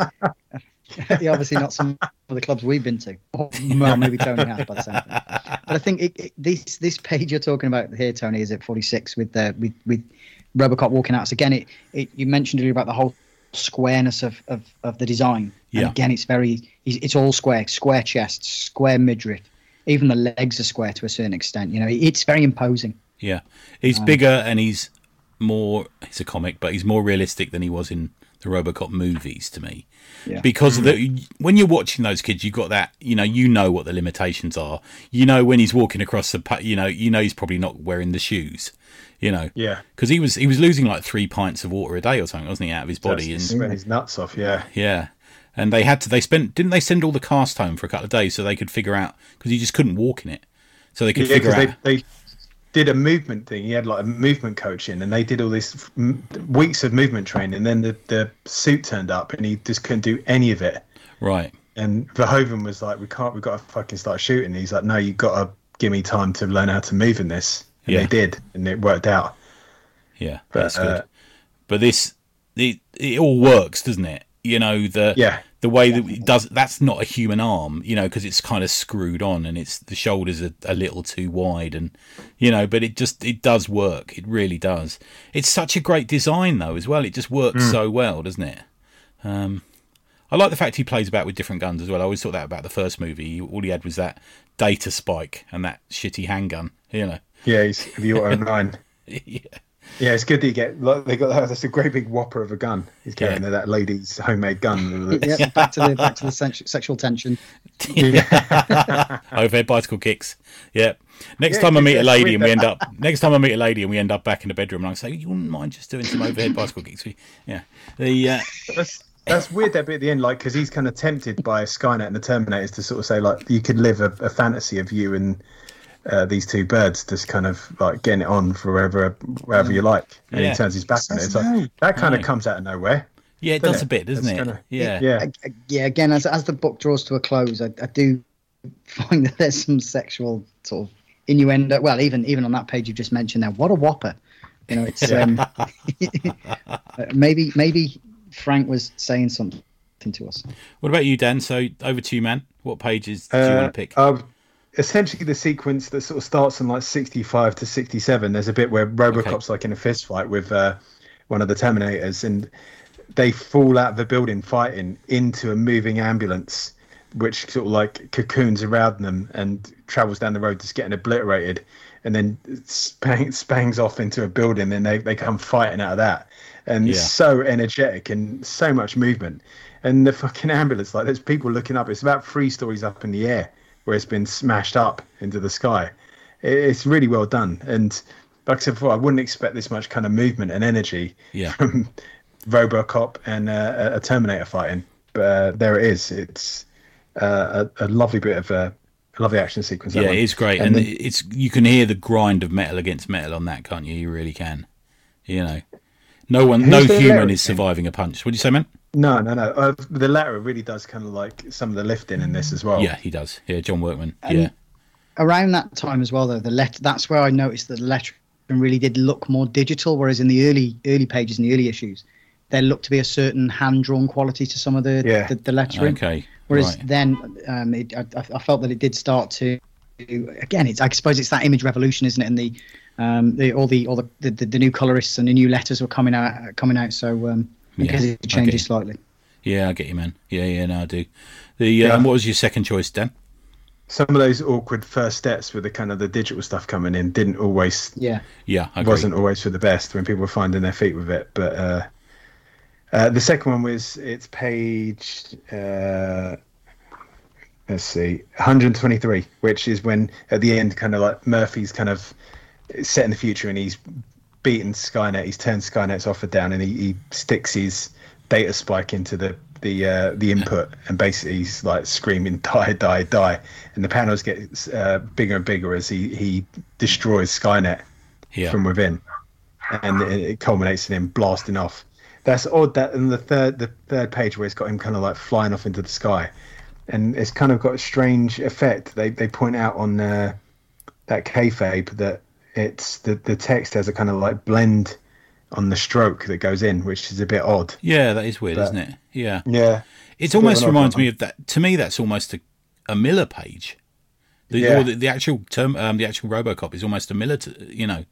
Yeah, obviously not some of the clubs we've been to. Well, maybe Tony has by the sound. But I think it, it, this this page you're talking about here, Tony, is at 46 with the with with Robocop walking out. So again, it, it you mentioned earlier about the whole squareness of of, of the design. Yeah. And again, it's very it's it's all square, square chest, square midriff. Even the legs are square to a certain extent. You know, it's very imposing. Yeah, he's Um, bigger and he's more. He's a comic, but he's more realistic than he was in the RoboCop movies to me. Yeah. Because of mm. the, when you're watching those kids, you've got that. You know, you know what the limitations are. You know when he's walking across the. You know, you know he's probably not wearing the shoes. You know, yeah, because he was he was losing like three pints of water a day or something, wasn't he, out of his body? He's And his nuts off. Yeah, yeah, and they had to. They spent didn't they send all the cast home for a couple of days so they could figure out because he just couldn't walk in it, so they could yeah, figure out. they, they did a movement thing. He had like a movement coach in, and they did all this weeks of movement training. And then the the suit turned up, and he just couldn't do any of it. right. And Verhoeven was like, "We can't. We've got to fucking start shooting." He's like, "No, you've got to give me time to learn how to move in this." And Yeah. they did, and it worked out. Yeah, But, that's good. uh, but this, it, it all works, doesn't it? You know the Yeah. The way that it does. That's not a human arm, you know, because it's kind of screwed on and it's the shoulders are a little too wide, and you know, but it just it does work. It really does. It's such a great design though, as well. It just works Hmm. so well, doesn't it? Um, I like the fact he plays about with different guns as well. I always thought that about the first movie. All he had was that data spike and that shitty handgun. You know. Yeah, he's the Auto Nine. yeah. Yeah, it's good that you get. Like, they got. That's a great big whopper of a gun. He's carrying Yeah. that lady's homemade gun. Yeah, back to the back to the sen- sexual tension. overhead bicycle kicks. Yeah. Next Yeah, time I meet a lady and we end up next time I meet a lady and we end up back in the bedroom and I say, You wouldn't mind just doing some overhead bicycle kicks? Yeah. The uh, that's that's weird that bit at the end, like because he's kind of tempted by Skynet and the Terminators to sort of say like you could live a, a fantasy of you and uh, these two birds, just kind of like getting it on for wherever wherever you like, and Yeah. he turns his back on it. It's like that kind No. of comes out of nowhere. yeah, it Doesn't does a bit, doesn't It's it? kinda- yeah. Yeah, Ag- ag- yeah again as, as the book draws to a close I, I do find that there's some sexual sort of innuendo well even even on that page you just mentioned there what a whopper you know it's um, maybe maybe frank was saying something to us What about you, Dan? So over to you, man. What pages do you Uh, want to pick? uh, essentially, the sequence that sort of starts in like 65 to 67, there's a bit where Robocop's like in a fist fight with uh, one of the Terminators, and they fall out of the building fighting into a moving ambulance, which sort of like cocoons around them and travels down the road, just getting obliterated, and then spang, spangs off into a building, and they, they come fighting out of that. And Yeah. so energetic and so much movement. And the fucking ambulance, like there's people looking up. It's about three stories up in the air where it's been smashed up into the sky. It's really well done. And like I said before, I wouldn't expect this much kind of movement and energy Yeah. from Robocop and uh, a Terminator fighting. But uh, there it is. It's uh, a, a lovely bit of uh, a lovely action sequence. Yeah, it is great, And and then- it's you can hear the grind of metal against metal on that, can't you? You really can. You know, no one, no human is surviving a punch. What do you say, man? No, no, no. Uh, the latter really does kind of like some of the lifting in this as well. Yeah, he does. Yeah, John Workman. And- yeah, around that time as well though the let that's where i noticed that the lettering really did look more digital whereas in the early early pages in the early issues there looked to be a certain hand drawn quality to some of the Yeah. the, the lettering okay. whereas right. then um it, I, I felt that it did start to again it's i suppose it's that image revolution isn't it and the um the all the all the the, the, the new colorists and the new letters were coming out coming out so um I Yeah, it changes okay. slightly Yeah, I get you, man. Yeah, yeah, no, I do. The Yeah. um, what was your second choice, Dan? Some of those awkward first steps with the kind of the digital stuff coming in didn't always yeah Yeah, I agree. wasn't always for the best when people were finding their feet with it. But uh, uh, the second one was it's page uh, let's see, 123, which is when at the end, kind of like Murphy's kind of set in the future and he's beaten Skynet. He's turned Skynet's offer down and he, he sticks his data spike into the the uh, the input and basically he's like screaming die die die and the panels get uh, bigger and bigger as he he destroys Skynet Yeah. from within and it, it culminates in him blasting off. That's odd. That in the third the third page where it's got him kind of like flying off into the sky, and it's kind of got a strange effect. They they point out on uh, that kayfabe that it's the the text has a kind of like blend on the stroke that goes in, which is a bit odd. Yeah, that is weird, But- isn't it? Yeah. Yeah, It almost reminds one. me of that. To me, that's almost a, a Miller page. The, Yeah. or the, the actual term, um, the actual RoboCop is almost a Miller. T- you know,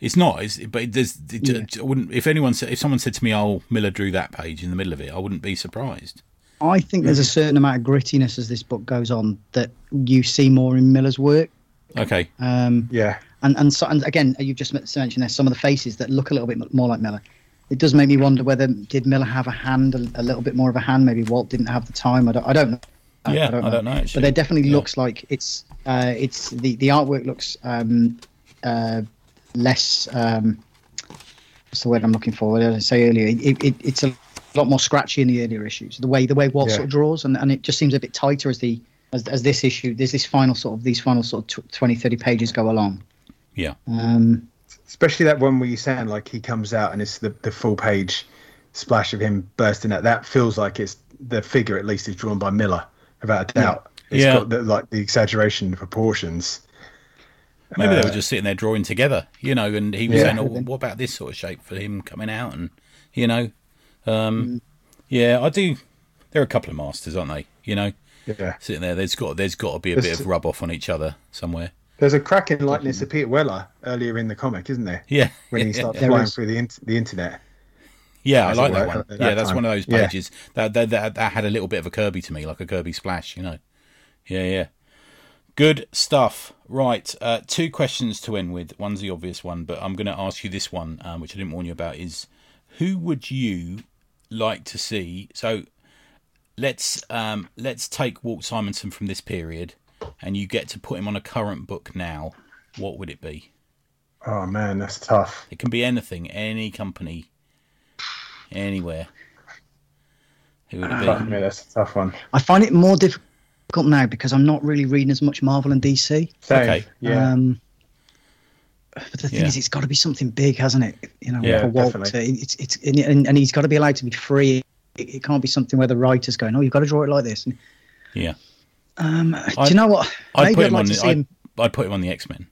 it's not. It's, but there's. It, I wouldn't. If anyone said, if someone said to me, "Oh, Miller drew that page in the middle of it," I wouldn't be surprised. I think there's a certain amount of grittiness as this book goes on that you see more in Miller's work. Okay. Um, yeah, and and so and again, you've just mentioned there some of the faces that look a little bit more like Miller. It does make me wonder whether did Miller have a hand, a, a little bit more of a hand. Maybe Walt didn't have the time. I don't. I don't know. Yeah, I don't know, actually. But it definitely Yeah. looks like it's uh, it's the the artwork looks um, uh, less. Um, what's the word I'm looking for? As I say earlier, it, it, it's a lot more scratchy in the earlier issues. The way the way Walt Yeah. sort of draws, and, and it just seems a bit tighter as the as, as this issue. There's this final sort of these final sort of tw 20, 30 pages go along. Yeah. Um, especially that one where you sound like he comes out and it's the the full page splash of him bursting out. That feels like it's the figure at least is drawn by Miller, without a doubt. It's Yeah. got the, like the exaggeration proportions. Maybe they Uh, were just sitting there drawing together, you know, and he was Yeah. saying, "Oh, what about this sort of shape for him coming out?" And you know, um, yeah, I do. There are a couple of masters, aren't they? You know, Yeah. sitting there. There's got there's got to be a bit of rub off on each other somewhere. There's a cracking likeness of Peter Weller earlier in the comic, isn't there? Yeah, When he starts flying through the in- the internet. yeah, I As like that one. that yeah, that's one of those Yeah. pages that, that that that had a little bit of a Kirby to me, like a Kirby splash. You know, yeah, yeah. Good stuff. Right, uh, two questions to end with. One's the obvious one, but I'm going to ask you this one, um, which I didn't warn you about. Is who would you like to see? So let's um, let's take Walt Simonson from this period, and you get to put him on a current book now. What would it be? Oh man, that's tough. It can be anything, any company, anywhere. Who would it Fuck be? me, that's a tough one. I find it more difficult now because I'm not really reading as much Marvel and DC. Same. Okay. Yeah. Um, but the thing Yeah. is, it's got to be something big, hasn't it? You know, Yeah, for Walt, definitely. it's it's and, and and he's got to be allowed to be free. It, it can't be something where the writer's going, "Oh, you've got to draw it like this." And, Yeah, um, do I'd- you know what? I'd Maybe put I'd him like on. to The, see I'd, him. I'd put him on the X Men.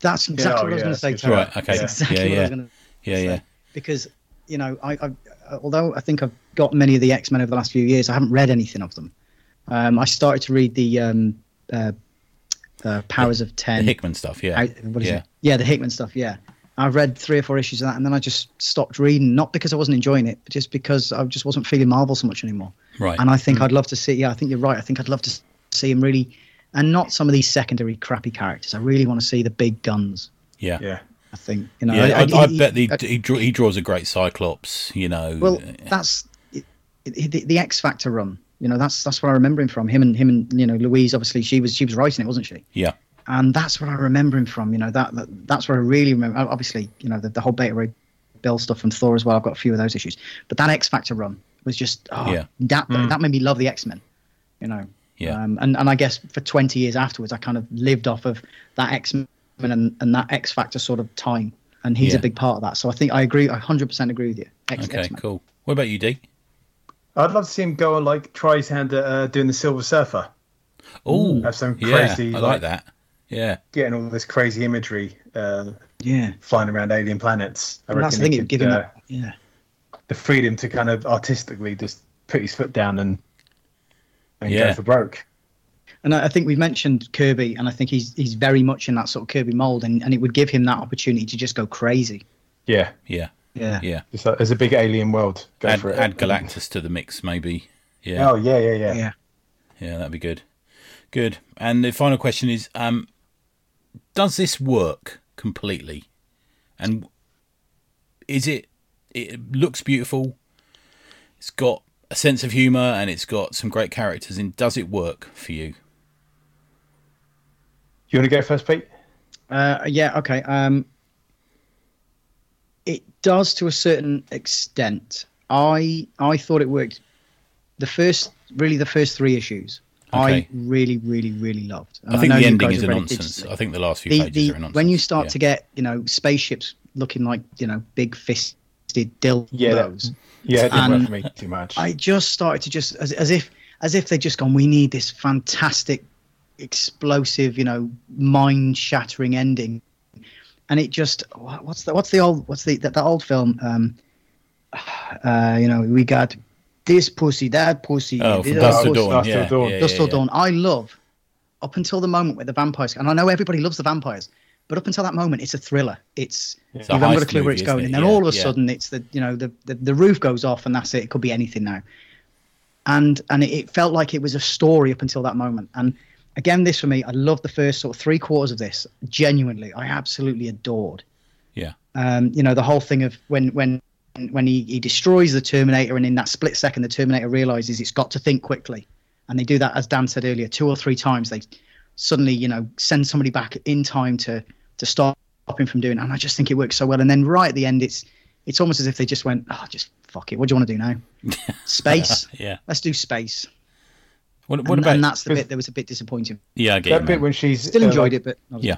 That's exactly oh, what I was yeah, going to say. that's Right. Okay. That's exactly yeah. what I Yeah. was going to Yeah. Yeah. because you know I, I although I think I've got many of the X Men over the last few years, I haven't read anything of them. Um, I started to read the um, uh, uh, Powers of Ten, The Ten. Hickman stuff. Yeah. I- what is yeah. it? Yeah, the Hickman stuff. Yeah, I've read three or four issues of that, and then I just stopped reading. Not because I wasn't enjoying it, but just because I just wasn't feeling Marvel so much anymore. Right. And I think I'd love to see. Yeah, I think you're right. I think I'd love to see him really, and not some of these secondary crappy characters. I really want to see the big guns. yeah. yeah. I think you know. Yeah, I, I, he- bet he, I- uh, he, draw, he draws a great Cyclops. You know. Well, that's it, it, the, the X Factor run. You know, that's that's what I remember him from. Him and him and you know Louise. Obviously, she was she was writing it, wasn't she? yeah. And that's what I remember him from. You know, that, that that's what I really remember. Obviously, you know, the, the whole Beta Ray Bill stuff from Thor as well. I've got a few of those issues. But that X Factor run was just oh, Yeah. that mm. that made me love the X Men. You know. Yeah. Um, and and I guess for 20 years afterwards, I kind of lived off of that X Men and, and that X Factor sort of time. And he's Yeah. a big part of that. So I think I agree. I 100% agree with you. X, Okay. X-Men. Cool. What about you, D? I'd love to see him go and like try his hand at uh, doing the Silver Surfer, Oh, Have some yeah, crazy, I like like- that. Yeah. getting all this crazy imagery, uh, Yeah. flying around alien planets. I And that's the reckon thing, he it would could, give him uh, that. Yeah. the freedom to kind of artistically just put his foot down and and Yeah. go for broke. And I I think we've mentioned Kirby, and I think he's he's very much in that sort of Kirby mold, and, and it would give him that opportunity to just go crazy. Yeah, Yeah. Yeah. Yeah. just like, there's a big alien world. Go Add, for it. add Galactus to the mix, maybe. Yeah. Oh yeah, yeah, yeah. Yeah. Yeah, that'd be good. Good. And the final question is: um, Does this work completely? And is it? It looks beautiful. It's got a sense of humour and it's got some great characters. And does it work for you? You want to go first, Pete? Uh, yeah, okay. Um, it does to a certain extent. I I thought it worked. The first, really, the first three issues, okay. I really, really, really loved. And I think know the ending is a have it nonsense. I think the last few The, pages the, are a nonsense. when you start Yeah. to get, you know, spaceships looking like, you know, big fisted dildos. Yeah, that- Yeah, it didn't work for me too much. I just started to just as, as if as if they'd just gone. We need this fantastic, explosive, you know, mind shattering ending, and it just what's the what's the old what's the that, that old film? Um, uh, you know, we got this pussy, that pussy. Oh, this from Dusk to Dawn. Dusk Till Yeah, Dawn. yeah, Dusk yeah, Till yeah. Dawn. I love up until the moment where the vampires, and I know everybody loves the vampires, but up until that moment, it's a thriller. It's It's you haven't got a clue where it's going, isn't and then Yeah, all of a yeah. sudden, it's the you know the, the the roof goes off, and that's it. It could be anything now, and and it, it felt like it was a story up until that moment. And again, this for me, I love the first sort of three quarters of this. Genuinely, I absolutely adored. Yeah. Um, you know, the whole thing of when when when he, he destroys the Terminator, and in that split second, the Terminator realizes it's got to think quickly, and they do that as Dan said earlier, two or three times. They suddenly, you know, send somebody back in time to to stop him from doing. it. And I just think it works so well. And then right at the end, it's it's almost as if they just went, oh, just fuck it. What do you want to do now? Space. Yeah. Let's do space. What, what and, about? and that's the bit that was a bit disappointing. yeah, I get that you, bit when she's Still uh, enjoyed it, but Yeah.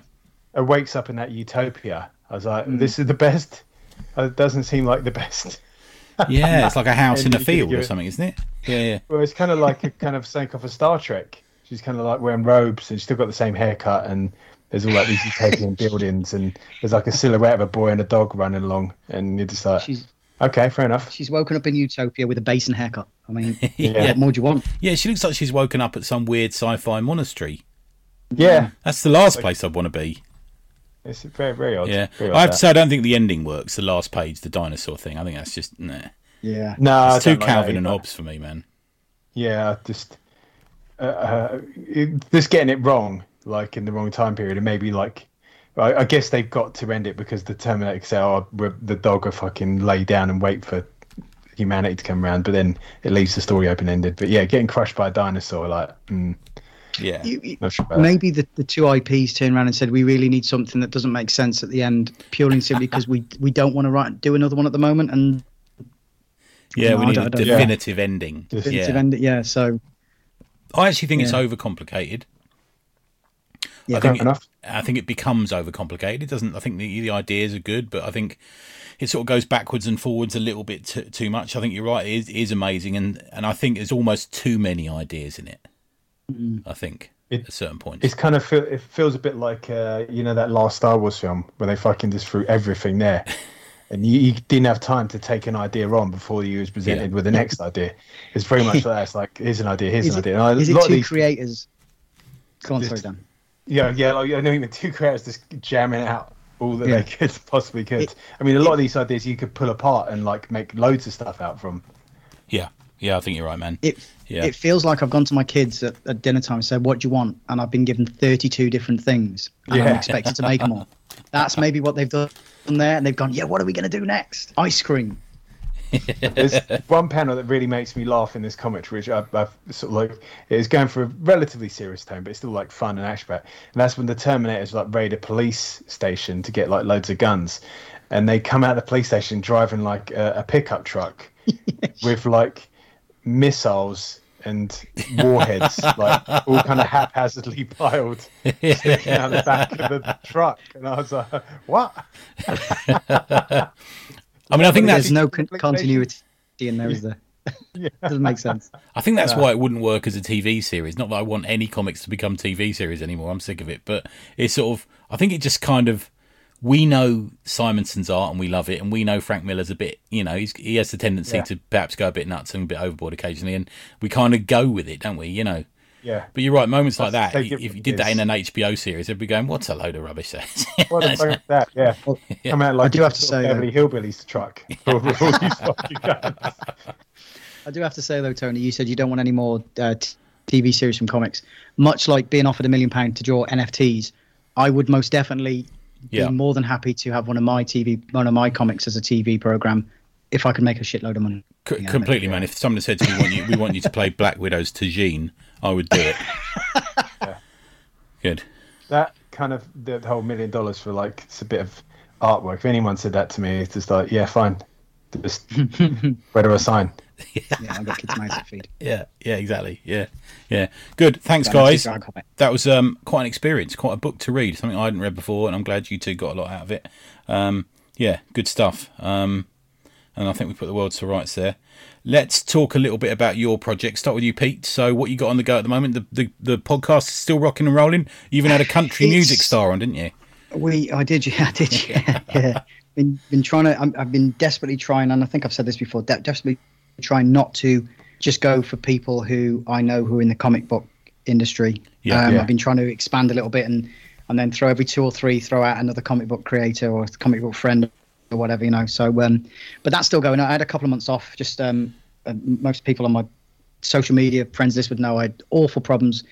uh, wakes up in that utopia. I was like, Mm. this is the best. Uh, It doesn't seem like the best. Yeah, it's like a house in a And you could field or something, isn't it? Yeah, yeah. Well, it's kind of like a kind of sank off of Star Trek. She's kind of like wearing robes and she's still got the same haircut and there's all like these utopian buildings and there's like a silhouette of a boy and a dog running along and you're just like, she's okay, fair enough. she's woken up in utopia with a basin haircut. I mean, Yeah. what more do you want? Yeah, she looks like she's woken up at some weird sci-fi monastery. Yeah, That's the last place I'd want to be. it's very very odd. Yeah, Very I odd have to say I don't think the ending works. The last page, the dinosaur thing. I think that's just nah. Yeah. No, I It's too don't like Calvin and either. Hobbes for me, man. Yeah, just uh, uh, it, just getting it wrong, like in the wrong time period, and maybe like. I I guess they've got to end it because the Terminator say, "Oh, the dog will fucking lay down and wait for humanity to come around," but then it leaves the story open ended. But yeah, getting crushed by a dinosaur, like, mm, Yeah, You- you- sure maybe the, the two IPs turned around and said we really need something that doesn't make sense at the end, purely and simply because we we don't want to write do another one at the moment and yeah. No, we need don't- a I don't- definitive ending. definitive Yeah, end it. Yeah, so I actually think it's overcomplicated. yeah, I think it, enough. I think it becomes overcomplicated. It doesn't. I think the, the ideas are good, but I think it sort of goes backwards and forwards a little bit too, too much. I think you're right. It is, is amazing, and and I think there's almost too many ideas in it. I think It- at certain points. It's kind of feel, it feels a bit like uh, you know that last Star Wars film where they fucking just threw everything there, and you, you didn't have time to take an idea on before you was presented Yeah. with the next idea. It's very much like that. It's like here's an idea, here's is an it, idea. And I- is a it lot of two these- creators? Go on, Just- sorry, Dan. Yeah, yeah. Like, I know even two creators just jamming out all that Yeah. they could possibly could. It- I mean, a lot of these ideas you could pull apart and like make loads of stuff out from. yeah, yeah. I think you're right, man. It Yeah. it feels like I've gone to my kids at, at dinner time and said, "What do you want?" and I've been given thirty-two different things, and I'm Yeah. expected to make them all. That's maybe what they've done there, and they've gone, "Yeah, what are we going to do next? Ice cream." There's one panel that really makes me laugh in this comic, which I've, I've sort of like it's going for a relatively serious tone, but it's still like fun and action packed. And that's when the Terminators like raid a police station to get like loads of guns, and they come out of the police station driving like a, a pickup truck with like missiles and warheads, like all kind of haphazardly piled, sticking out the back of the truck. And I was like, "What?" I mean, I think that's There's no con- continuity in there, is there? Doesn't make sense. I think that's why it wouldn't work as a TV series. Not that I want any comics to become TV series anymore. I'm sick of it. But it's sort of, I think it just kind of, we know Simonson's art and we love it, and we know Frank Miller's a bit, you know, he's, he has the tendency Yeah. to perhaps go a bit nuts and a bit overboard occasionally, and we kind of go with it, don't we? You know. Yeah. But you're right. Moments like that, if you did that in an HBO series, they'd be going, "What's a load of rubbish?" That What the fuck is that? Yeah. Come out like I do have to say, Beverly Hillbillies truck. with all these fucking guns. I do have to say though, Tony, you said you don't want any more uh, t- TV series from comics. Much like being offered a million pound to draw NFTs, I would most definitely Yeah. be more than happy to have one of my TV, one of my comics as a TV program if I could make a shitload of money. C- Yeah, completely, man. If someone said to me, we want, you, "We want you to play Black Widow's Tajine," I would do it. Good. That kind of the whole million dollars for like it's a bit of artwork. If anyone said that to me, it's just like, yeah, fine. Just where do I sign? Yeah, I've got kids' mouths to feed. Yeah, yeah, exactly. Yeah, yeah. Good. Thanks, That guys. makes me drag on it. That was um, quite an experience, quite a book to read, something I hadn't read before, and I'm glad you two got a lot out of it. Um, yeah, good stuff. Um, and I think we put the world to rights there. Let's talk a little bit about your project. Start with you, Pete. So, what you got on the go at the moment? The the, the podcast is still rocking and rolling. You even had a country music star on, didn't you? We, I did, yeah, I did, yeah, yeah. Been been trying to, I'm, I've been desperately trying, and I think I've said this before, de- desperately trying not to just go for people who I know who are in the comic book industry. Yeah. um, Yeah. I've been trying to expand a little bit, and and then throw every two or three, throw out another comic book creator or comic book friend or whatever, you know. So, um, but that's still going. I had a couple of months off. Just um, uh, most people on my social media friends list would know I had awful problems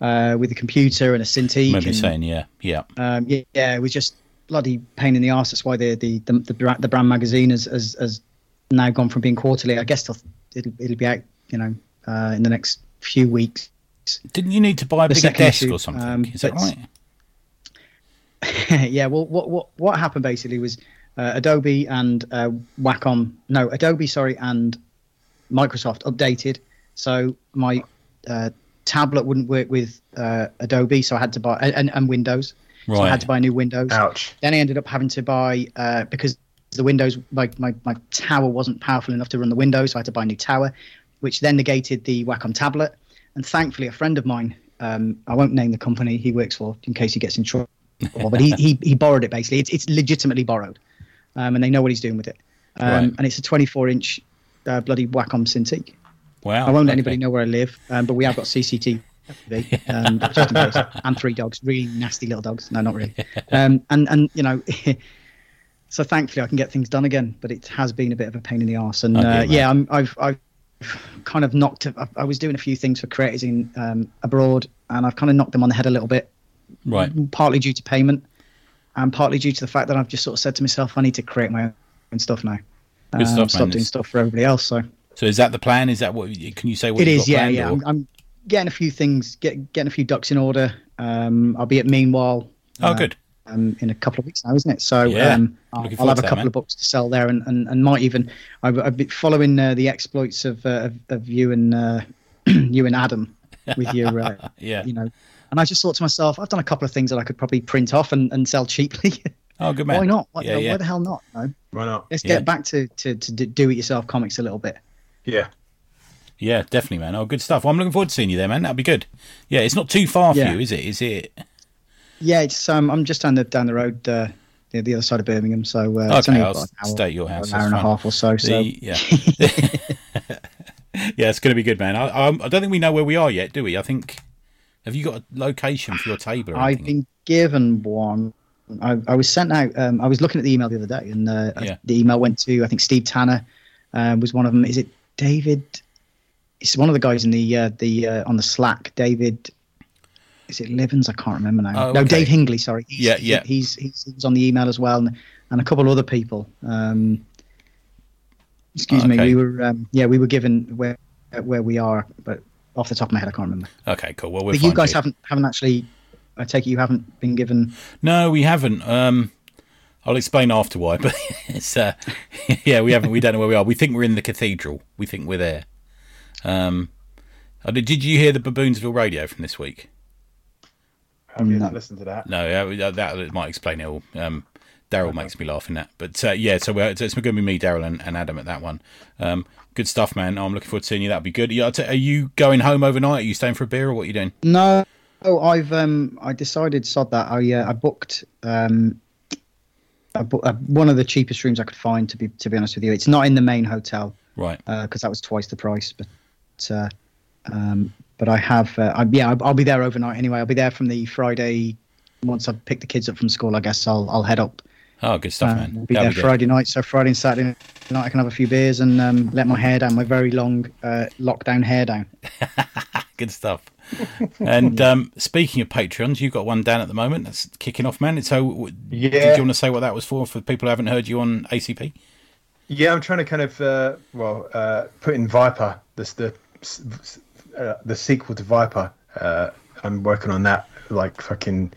uh, with the computer and a Cintiq. You and- saying, yeah, yeah, um, yeah, yeah, it was just bloody pain in the arse. That's why the the the, the, the brand magazine has, has has now gone from being quarterly. I guess it'll it'll be out, you know, uh, in the next few weeks. Didn't you need to buy a The bigger second desk issue, or something? um, Is that right? yeah, well, what what what happened basically was uh, Adobe and uh, Wacom, no, Adobe, sorry, and Microsoft updated, so my uh, tablet wouldn't work with uh, Adobe, so I had to buy and, and Windows. So I had to buy a new Windows. Ouch. Then I ended up having to buy uh, because the Windows, like my, my tower wasn't powerful enough to run the Windows, so I had to buy a new tower, which then negated the Wacom tablet. And thankfully, a friend of mine, um, I won't name the company he works for in case he gets in trouble, but he, he, he borrowed it basically. It's, it's legitimately borrowed, um, and they know what he's doing with it. Um, Right. And it's a 24 inch uh, bloody Wacom Cintiq. Wow. I won't let okay. anybody know where I live, um, but we have got CCTV. Um, just in case. and three dogs, really nasty little dogs. No, not really. Um, and and you know, so thankfully I can get things done again, but it has been a bit of a pain in the arse. And uh, yeah, I'm, I've I've kind of knocked. I, I was doing a few things for creators in um, abroad, and I've kind of knocked them on the head a little bit, Right. partly due to payment, and partly due to the fact that I've just sort of said to myself, I need to create my own stuff now. Good Um, stuff, stop doing stuff for everybody else. So So is that the plan? Is that what? Can you say what it is, yeah, yeah. I'm, I'm getting a few things, get, getting a few ducks in order. Um, I'll be at Meanwhile. Oh, uh, good. Um, in a couple of weeks now, isn't it? So Yeah, um, I'll, I'll have a couple man. of books to sell there, and, and, and might even I've, I've been following uh, the exploits of, uh, of of you and uh, you and Adam with your uh, Yeah. you know. And I just thought to myself, I've done a couple of things that I could probably print off and, and sell cheaply. Oh, good man. Why not? Why, Yeah, why yeah. the hell not? No? Why not? Let's Yeah. get back to, to, to do it yourself comics a little bit. Yeah. Yeah, definitely, man. Oh, good stuff. Well, I'm looking forward to seeing you there, man. That'd be good. Yeah, it's not too far for you, is it? Is it? Yeah, it's um, I'm just down the down the road, uh, the, the other side of Birmingham. So uh, it's Okay, only I'll about hour, stay at your house. an hour and a half or so. So The- yeah. yeah, it's going to be good, man. I, I, I don't think we know where we are yet, do we? I think. Have you got a location for your table? Or I've been given one. I, I was sent out. Um, I was looking at the email the other day, and uh, Yeah. the email went to I think Steve Tanner um, was one of them. Is it David? It's one of the guys in the uh, the uh, on the Slack. David. Is it Livens? I can't remember now. Oh, no. Dave Hingley. Sorry. He's, Yeah, yeah. He's, he's he's on the email as well, and, and a couple of other people. Um, excuse Okay. me. We were um, yeah we were given where where we are, but off the top of my head I can't remember. Okay, cool. Well, we're But you guys haven't haven't actually. I take it you haven't been given. No, we haven't. Um, I'll explain after why, but it's uh, yeah, we haven't. We don't know where we are. We think we're in the cathedral. We think we're there. Um, did, did you hear the Baboonsville radio from this week? Have you No. listened to that? No, uh, that, that might explain it all. Um, Daryl makes me laugh in that, but uh, yeah. So we're, it's going to be me, Daryl, and, and Adam at that one. Um, good stuff, man. I'm looking forward to seeing you. That'd be good. Yeah, I'll t- are you going home overnight? Are you staying for a beer, or what are you doing? No, oh, I've um, I decided sod that. I uh, I booked um, I bu- uh, one of the cheapest rooms I could find. To be to be honest with you, it's not in the main hotel Right. because that was twice the price. But uh, um, but I have uh, I, yeah I'll, I'll be there overnight anyway. I'll be there from the Friday. Once I've picked the kids up from school, I guess I'll I'll head up. Oh, good stuff, Um, man. I'll be That'd there good. Friday night. So Friday and Saturday night, I can have a few beers and um, let my hair down, my very long uh, lockdown hair down. Good stuff. and um, speaking of Patreons, you've got one down at the moment. That's kicking off, man. So, Yeah. did you want to say what that was for for people who haven't heard you on ACP? Yeah, I'm trying to kind of uh, well uh, put in Viper, this the uh, the sequel to Viper. Uh, I'm working on that like fucking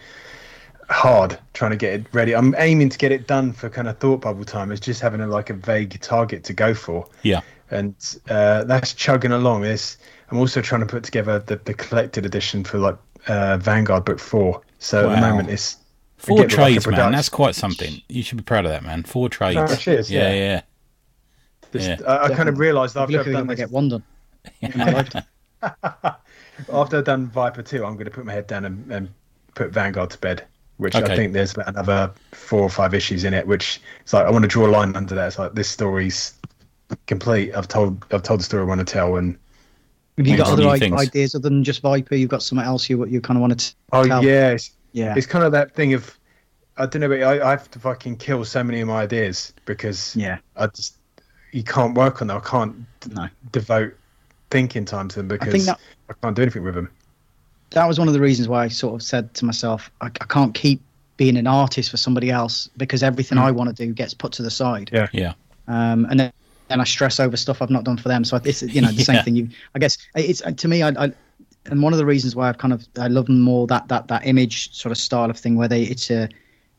hard, trying to get it ready. I'm aiming to get it done for kind of thought bubble time. It's just having a, like a vague target to go for. Yeah. and uh, that's chugging along. This I'm also trying to put together the, the collected edition for like uh, Vanguard Book Four. So at the moment, it's Four get the, like, trades, man. That's quite something. You should be proud of that, man. Four trades. Oh, cheers, yeah, yeah. yeah. this- yeah. I, I kind of realised after I've done going to this, get one done. In my lifetime. after I've done Viper Two, I'm going to put my head down and, and put Vanguard to bed. Which Okay. I think there's about another four or five issues in it. Which it's like I want to draw a line under that. It's like this story's complete. I've told I've told the story I want to tell, and Have you got other i- ideas other than just Viper? You've got something else you you kind of want to oh tell? yeah, it's, Yeah. it's kind of that thing of I don't know, but I, I have to fucking kill so many of my ideas because Yeah. I just you can't work on them. I can't No. devote thinking time to them because think that- I can't do anything with them. that was one of the reasons why I sort of said to myself, I, I can't keep being an artist for somebody else because everything I want to do gets put to the side. Yeah. Yeah. Um, and then and I stress over stuff I've not done for them. So it's you know the Yeah. same thing. You, I guess it's to me. I, I and one of the reasons why I've kind of I love more that that that image sort of style of thing where they it's a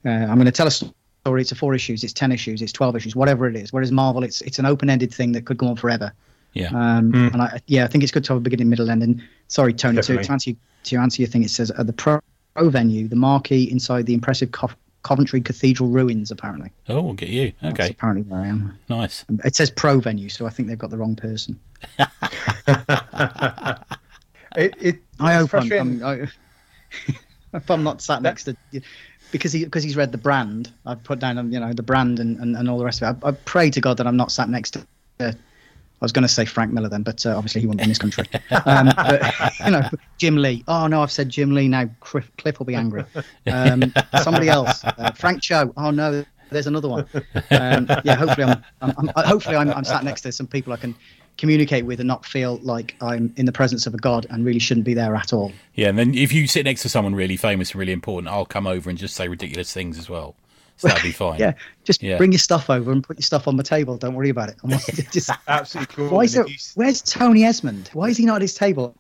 uh, I'm going to tell a story. It's a four issues. It's ten issues. It's twelve issues. Whatever it is. Whereas Marvel, it's it's an open ended thing that could go on forever. Yeah. Um, Mm. And I, yeah, I think it's good to have a beginning, middle, end. And sorry, Tony, to, to answer you, to answer your thing, it says at the pro, pro venue, the marquee inside the impressive Co- Coventry Cathedral ruins. Apparently, Oh, we'll get you. That's Okay. apparently where I am. Nice. It says pro venue, so I think they've got the wrong person. It, it I it's hope I'm, frustrating. I'm I, if I'm not sat next to because he because he's read the brand. I've put down um, you know the brand and, and, and all the rest of it. I, I pray to God that I'm not sat next to. Uh, I was going to say Frank Miller then, but uh, obviously he won't be in this country. Um, but, you know, Jim Lee. Oh no, I've said Jim Lee now. Cliff, Cliff will be angry. Um, somebody else. Uh, Frank Cho. Oh no, there's another one. Um, yeah, hopefully I'm, I'm, I'm hopefully I'm, I'm sat next to some people I can communicate with and not feel like I'm in the presence of a god and really shouldn't be there at all. Yeah, and then if you sit next to someone really famous and really important, I'll come over and just say ridiculous things as well. So that'll be fine. Yeah, just Yeah. bring your stuff over and put your stuff on the table. Don't worry about it. I'm just, absolutely cool. why is And it? you Where's Tony Esmond? Why is he not at his table?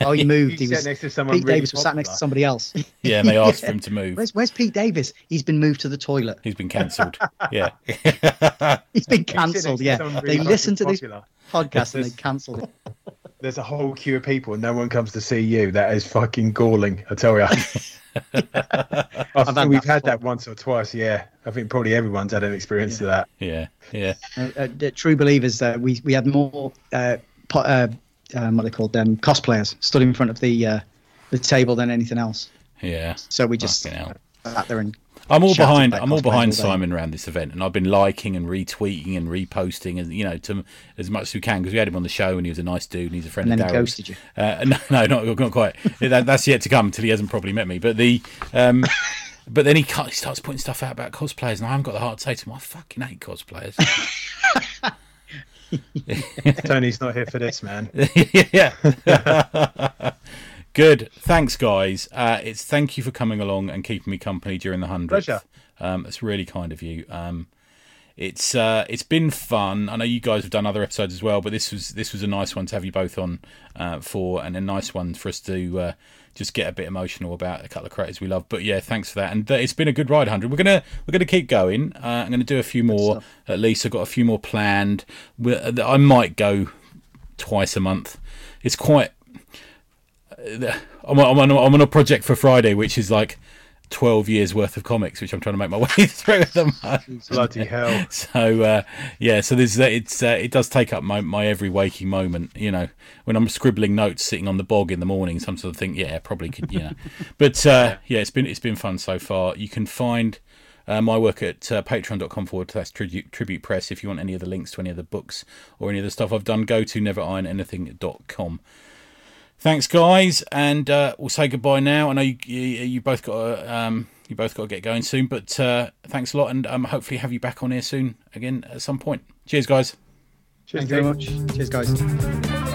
Oh, he moved. you he sat was next to someone Pete really Davis was sat next to somebody else. Yeah, and they asked for him to move. Where's Where's Pete Davis? He's been moved to the toilet. He's been cancelled. Yeah. He's been you sit next cancelled. Yeah, someone they listened to fucking this podcast and they cancelled it. There's a whole queue of people, and no one comes to see you. That is fucking galling. I tell you. I had think we've that had that once or twice. Yeah, I think probably everyone's had an experience of that. Yeah. Yeah. Uh, uh, the true believers. Uh, we we had more uh, po- uh, um, what they called them cosplayers stood in front of the uh, the table than anything else. Yeah. So we just sat there and I'm all behind. I'm all behind all. Simon around this event, and I've been liking and retweeting and reposting, and you know, to as much as we can because we had him on the show, and he was a nice dude, and he's a friend and of then he Daryl's. ghosted you. Uh, no, no, not, not quite. that, that's yet to come until he hasn't probably met me. But the, um, but then he, cut, he starts putting stuff out about cosplayers, and I haven't got the heart to say to him, I fucking hate cosplayers. Tony's not here for this, man. yeah. Good. Thanks, guys. Uh, it's thank you for coming along and keeping me company during the hundredth. Pleasure. Um, it's really kind of you. Um, it's uh, it's been fun. I know you guys have done other episodes as well, but this was this was a nice one to have you both on uh, for, and a nice one for us to uh, just get a bit emotional about a couple of creators we love. But yeah, thanks for that, and uh, it's been a good ride, hundred. We're gonna we're gonna keep going. Uh, I'm gonna do a few more. At least I've got a few more planned. we I might go twice a month. It's quite. I'm, on- I'm, on, I'm on a project for Friday, which is like 12 years worth of comics, which I'm trying to make my way through at the moment. Bloody hell. So uh, yeah, so there's uh, it's uh, it does take up my, my every waking moment. You know, when I'm scribbling notes, sitting on the bog in the morning, some sort of think, yeah, probably could, you know. But uh, yeah, it's been it's been fun so far. You can find. Uh, my work at uh, patreon.com forward slash tribute, tribute press. If you want any of the links to any of the books or any of the stuff I've done, go to neverironanything.com. Thanks, guys, and uh, we'll say goodbye now. I know you, you, you both got um, you both got to get going soon, but uh, thanks a lot, and um, hopefully have you back on here soon again at some point. Cheers, guys. Cheers, Thank you very much. Cheers, guys.